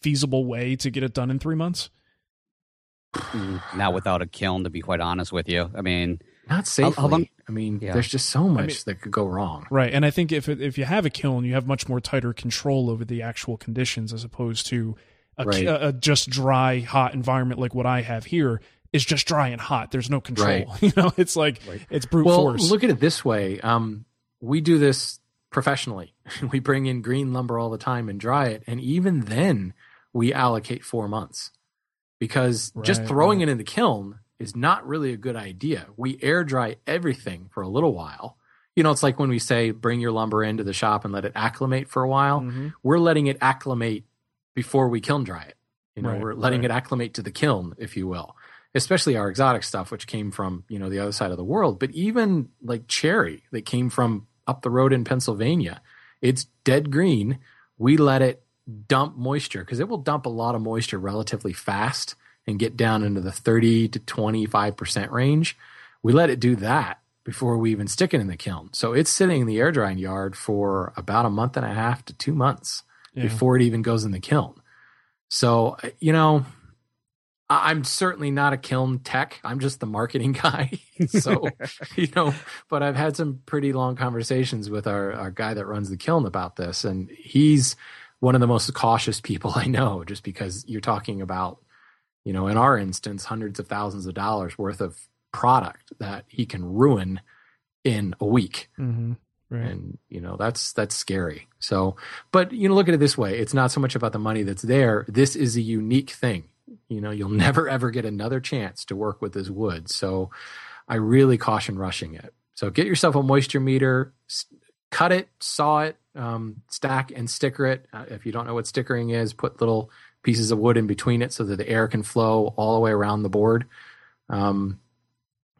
feasible way to get it done in three months? Not without a kiln, to be quite honest with you. I mean, not How- safely how long- i mean Yeah. there's just so much mean- that could go wrong Right, and I think if if you have a kiln, you have much more tighter control over the actual conditions as opposed to a, Right. a, a just dry, hot environment like what I have here is just dry and hot. There's no control. Right. You know, it's like it's brute well, force. look at it this way. Um, we do this professionally. we bring in green lumber all the time and dry it, and even then, we allocate four months because just throwing right. it in the kiln is not really a good idea. We air dry everything for a little while. You know, it's like when we say bring your lumber into the shop and let it acclimate for a while. Mhm. We're letting it acclimate before we kiln dry it. You know, Right, we're letting right. it acclimate to the kiln, if you will. Especially our exotic stuff, which came from you know the other side of the world. But even like cherry that came from up the road in Pennsylvania, it's dead green. We let it dump moisture because it will dump a lot of moisture relatively fast and get down into the 30 to 25% range. We let it do that before we even stick it in the kiln. So it's sitting in the air drying yard for about a month and a half to two months Yeah. before it even goes in the kiln. So, you know, I'm certainly not a kiln tech. I'm just the marketing guy. so, you know, but I've had some pretty long conversations with our, our guy that runs the kiln about this. And he's one of the most cautious people I know, just because you're talking about, you know, in our instance, hundreds of thousands of dollars worth of product that he can ruin in a week. Mhm. Right. and you know that's that's scary. So but you know look at it this way. It's not so much about the money that's there. This is a unique thing. You know you'll never ever get another chance to work with this wood. So i really caution rushing it. So get yourself a moisture meter cut it saw it um, stack and sticker it. Uh, if you don't know what stickering is put little pieces of wood in between it so that the air can flow all the way around the board. Um,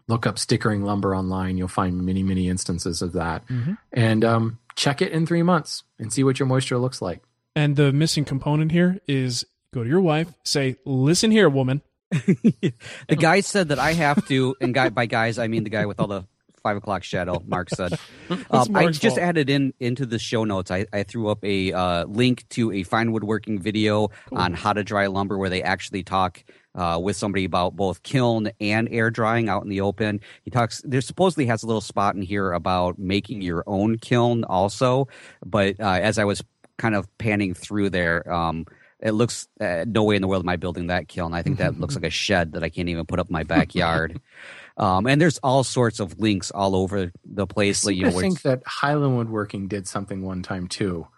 look up stickering lumber online. You'll find many many instances of that. Mhm. and um, check it in three months and see what your moisture looks like. And the missing component here is go to your wife, say, "Listen here, woman." the guy said that I have to, and guy by guys I mean the guy with all the five o'clock shadow. Mark said. Um, I just fault. added in into the show notes. I, I threw up a uh, link to a fine woodworking video on how to dry lumber, where they actually talk uh, with somebody about both kiln and air drying out in the open. He talks. There supposedly has a little spot in here about making your own kiln also, but uh, as I was kind of panning through there. Um, it looks uh, no way in the world am I building that kiln. I think that looks like a shed that I can't even put up in my backyard. um, and there's all sorts of links all over the place. I like, you know, where think that Highland Woodworking did something one time too.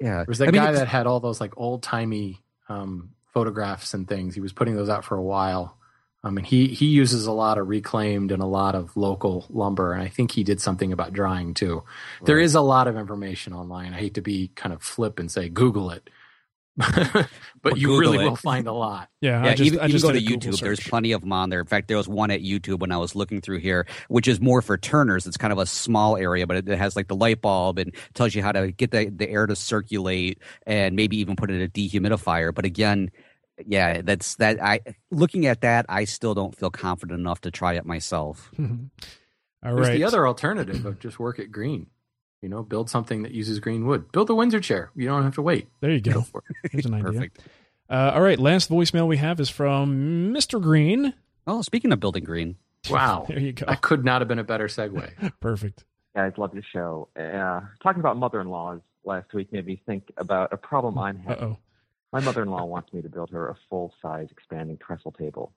yeah, There was that I mean, guy that had all those like old timey um, photographs and things. He was putting those out for a while. I mean, he he uses a lot of reclaimed and a lot of local lumber, and I think he did something about drying too. There is a lot of information online. I hate to be kind of flip and say Google it, but Or you Google really it. will find a lot. Yeah, yeah, I just, even, I even go to did a YouTube. There's plenty of them on there. In fact, there was one at YouTube when I was looking through here, which is more for turners. It's kind of a small area, but it, it has like the light bulb and tells you how to get the, the air to circulate and maybe even put in a dehumidifier. But again, yeah, that's that. I looking at that, I still don't feel confident enough to try it myself. All There's right. the other alternative of just work at green. You know, build something that uses green wood. Build a Windsor chair. You don't have to wait. There you Go go. for it. There's an idea. Perfect. Uh, all right. Last voicemail we have is from Mr. Green. Oh, speaking of building green, Wow. There you go. That could not have been a better segue. Perfect. guys love your show. Uh, talking about mother-in-laws last week made me think about a problem I'm Uh having. oh. My mother-in-law wants me to build her a full-size expanding trestle table.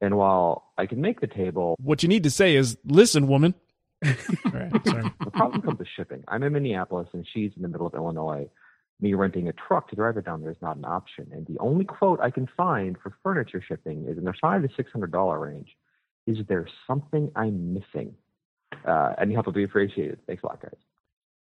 And while I can make the table, What you need to say is, listen, woman. Right, the problem comes with shipping. I'm in Minneapolis and she's in the middle of Illinois. Me renting a truck to drive it down there is not an option. And the only quote I can find for furniture shipping is in the five to six hundred dollar range. Is there something I'm missing? Uh, any help would be appreciated. Thanks a lot, guys.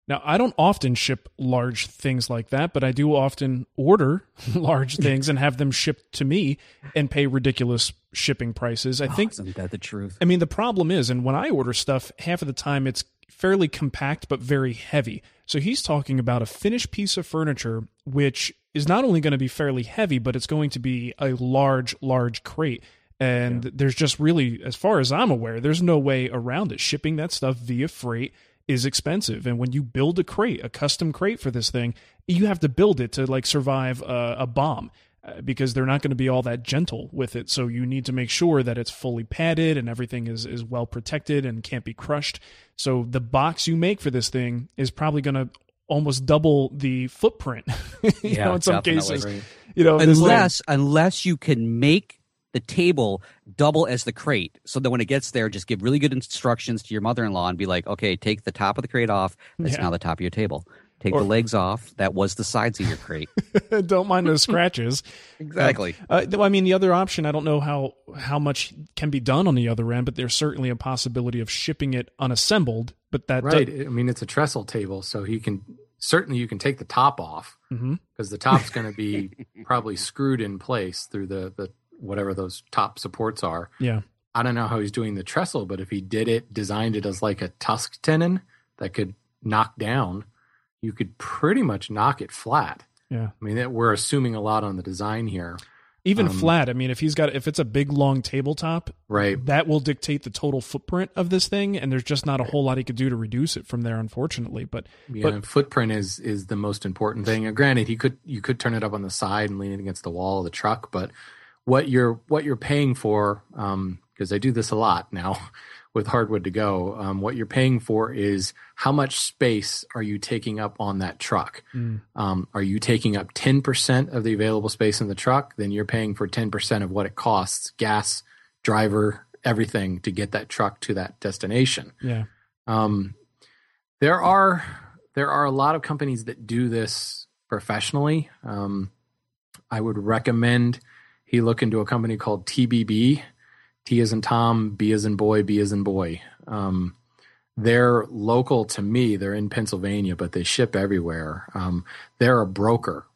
Now, I don't often ship large things like that, but I do often order large things and have them shipped to me and pay ridiculous shipping prices. I Oh, think isn't that the truth? I mean, the problem is, and when I order stuff, half of the time it's fairly compact but very heavy. So he's talking about a finished piece of furniture, which is not only going to be fairly heavy, but it's going to be a large, large crate. And there's just really, as far as I'm aware, there's no way around it. Shipping that stuff via freight is expensive. And when you build a crate, a custom crate for this thing, you have to build it to like survive a, a bomb uh, because they're not going to be all that gentle with it. So you need to make sure that it's fully padded and everything is, is well protected and can't be crushed. So the box you make for this thing is probably going to almost double the footprint. you Yeah, know, in some definitely. cases, you know, unless unless you can make the table double as the crate, so that when it gets there, just give really good instructions to your mother-in-law and be like, "Okay, take the top of the crate off. That's Yeah. now the top of your table. Take Or- the legs off. That was the sides of your crate." don't mind those scratches. Exactly. Uh, though, I mean, the other option, I don't know how how much can be done on the other end, but there's certainly a possibility of shipping it unassembled. But that right. I mean, it's a trestle table, so he can certainly you can take the top off because the top's going to be probably screwed in place through the the whatever those top supports are. yeah, I don't know how he's doing the trestle, but if he did it, designed it as like a tusk tenon that could knock down, you could pretty much knock it flat. yeah. I mean, that we're assuming a lot on the design here, Even Um, flat. I mean, if he's got if it's a big long tabletop, right? that will dictate the total footprint of this thing, and there's just not a whole lot he could do to reduce it from there, unfortunately. But Yeah, but footprint is is the most important thing. And granted, he could you could turn it up on the side and lean it against the wall of the truck, but what you're what you're paying for, because I do this a lot now with hardwood to go. Um, what you're paying for is how much space are you taking up on that truck? Mm. Um, are you taking up ten percent of the available space in the truck? Then you're paying for ten percent of what it costs, gas, driver, everything to get that truck to that destination. yeah, Um, there are there are a lot of companies that do this professionally. Um, I would recommend he look into a company called TBB. T is in Tom, B is in boy, B is in boy. Um, they're local to me. They're in Pennsylvania, but they ship everywhere. Um, they're a broker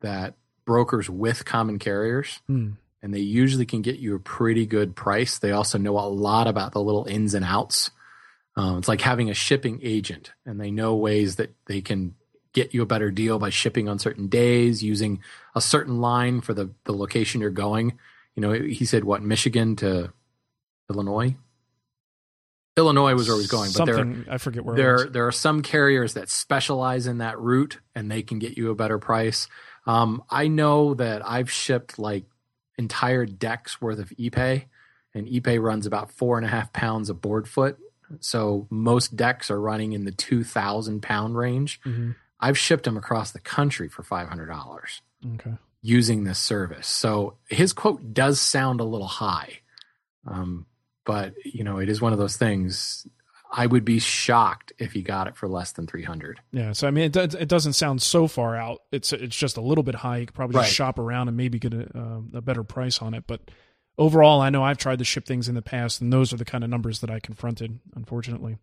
that brokers with common carriers Hmm. and they usually can get you a pretty good price. They also know a lot about the little ins and outs. Um, it's like having a shipping agent, and they know ways that they can get you a better deal by shipping on certain days, using a certain line for the, the location you're going. You know, he said what Michigan to Illinois. Illinois was where he was going, but there, I forget where. it there there are some carriers that specialize in that route and they can get you a better price um, i know that i've shipped like entire decks worth of ipe and ipe runs about four and a half pounds a board foot so most decks are running in the 2000 pound range Mhm. I've shipped them across the country for $500 Okay. using this service so his quote does sound a little high um, but you know it is one of those things i would be shocked if he got it for less than 300 Yeah, so I mean, it, does, it doesn't sound so far out. It's it's just a little bit high. You could probably just Right. shop around and maybe get a, um, a better price on it. But overall, I know I've tried to ship things in the past, and those are the kind of numbers that I confronted. Unfortunately,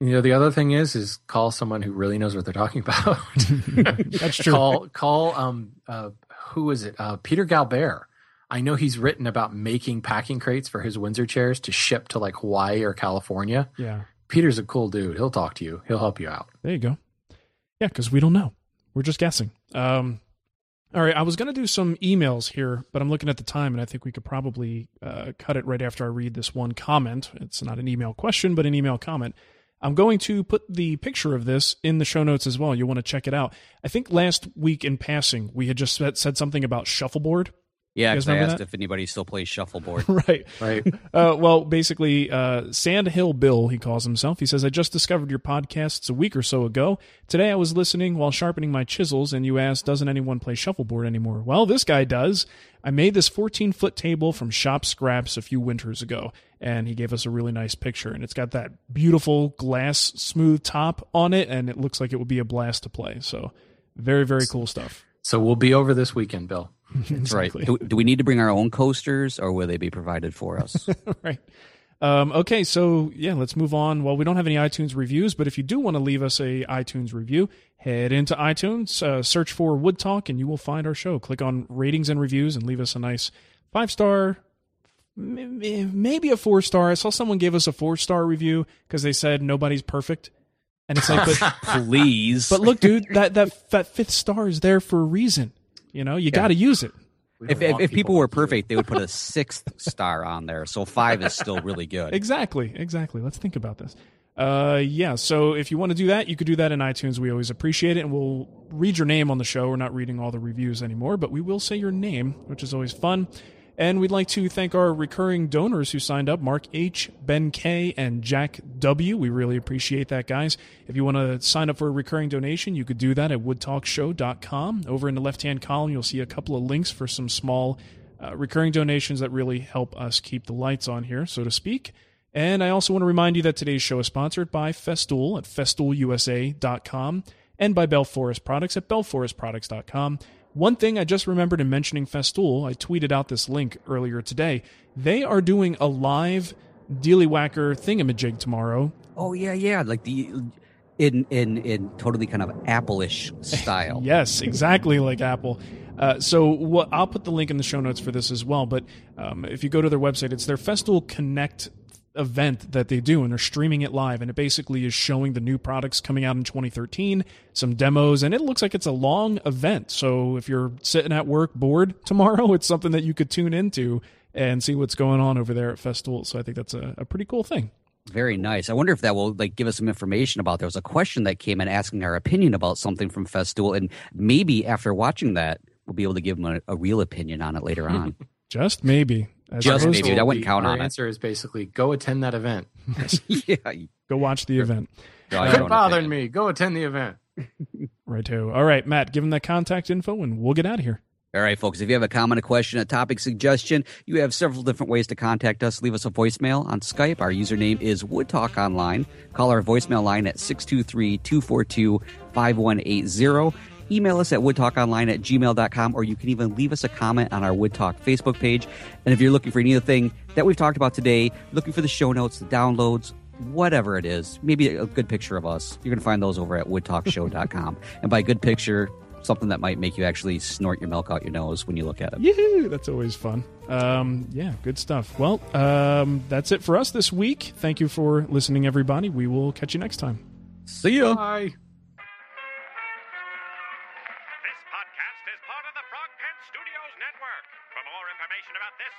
you know the other thing is is call someone who really knows what they're talking about That's true. call call um uh who is it uh peter galbert i know he's written about making packing crates for his windsor chairs to ship to like hawaii or california yeah, peter's a cool dude he'll talk to you he'll help you out there you go. Yeah, because we don't know. We're just guessing. Um, all right, I was going to do some emails here, but I'm looking at the time, and I think we could probably uh, cut it right after I read this one comment. It's not an email question, but an email comment. I'm going to put the picture of this in the show notes as well. You'll want to check it out. I think last week in passing, we had just said, said something about shuffleboard Yeah, guys because I asked that? if anybody still plays shuffleboard. right. Right. Uh, well, basically, uh, Sand Hill Bill, he calls himself. He says, I just discovered your podcasts a week or so ago. Today I was listening while sharpening my chisels, and you asked, Doesn't anyone play shuffleboard anymore? Well, this guy does. I made this 14 foot table from shop scraps a few winters ago, and he gave us a really nice picture. And it's got that beautiful glass smooth top on it, and it looks like it would be a blast to play. So, very, very cool stuff. So we'll be over this weekend, Bill. That's right. Do, do we need to bring our own coasters, or will they be provided for us? right. Um, okay, so yeah, let's move on. Well, we don't have any iTunes reviews, but if you do want to leave us a iTunes review, head into iTunes, uh, search for Wood Talk, and you will find our show. Click on ratings and reviews, and leave us a nice five star, maybe a four star. I saw someone give us a four star review because they said nobody's perfect, and it's like, but Please. but look, dude, that that that fifth star is there for a reason. You know, you got to use it. We if, if, if people were do it. perfect, they would put a sixth star on there. So five is still really good. Exactly, exactly. Let's think about this. Uh, yeah. So if you want to do that, you could do that in iTunes. We always appreciate it, and we'll read your name on the show. We're not reading all the reviews anymore, but we will say your name, which is always fun. And we'd like to thank our recurring donors who signed up Mark H., Ben K., and Jack W. We really appreciate that, guys. If you want to sign up for a recurring donation, you could do that at woodtalkshow.com. Over in the left hand column, you'll see a couple of links for some small uh, recurring donations that really help us keep the lights on here, so to speak. And I also want to remind you that today's show is sponsored by Festool at festoolusa.com and by Bell Forest Products at bellforestproducts.com. One thing I just remembered in mentioning Festool, I tweeted out this link earlier today. They are doing a live Dealy Whacker thingamajig tomorrow. Oh yeah, yeah, like the in in in totally kind of Apple-ish style. Yes, exactly like Apple. Uh, so what, I'll put the link in the show notes for this as well. But um, if you go to their website, it's their Festool Connect event that they do, and they're streaming it live. And it basically is showing the new products coming out in 2013, some demos, and it looks like it's a long event. So if you're sitting at work bored tomorrow, it's something that you could tune into and see what's going on over there at Festool. So I think that's a, a pretty cool thing. Very nice. I wonder if that will like give us some information about. There was a question that came in asking our opinion about something from Festool, and maybe after watching that, we'll be able to give them a, a real opinion on it later on. Just maybe. As Just opposed maybe. to- I wouldn't The- count our on it. answer is basically go attend that event. yeah, Go watch the event. draw your Quit bothering me. Go attend the event. Righto. All right, Matt, give them that contact info and we'll get out of here. All right, folks. If you have a comment, a question, a topic suggestion, you have several different ways to contact us. Leave us a voicemail on Skype. Our username is WoodTalkOnline. Call our voicemail line at 623-242-5180. Email us at woodtalkonline at gmail.com, or you can even leave us a comment on our Wood Talk Facebook page. And if you're looking for anything that we've talked about today, looking for the show notes, the downloads, whatever it is, maybe a good picture of us, you're going to find those over at woodtalkshow.com. and by good picture, something that might make you actually snort your milk out your nose when you look at it. Yahoo! That's always fun. Um, yeah, good stuff. Well, um, that's it for us this week. Thank you for listening, everybody. We will catch you next time. See ya. Bye.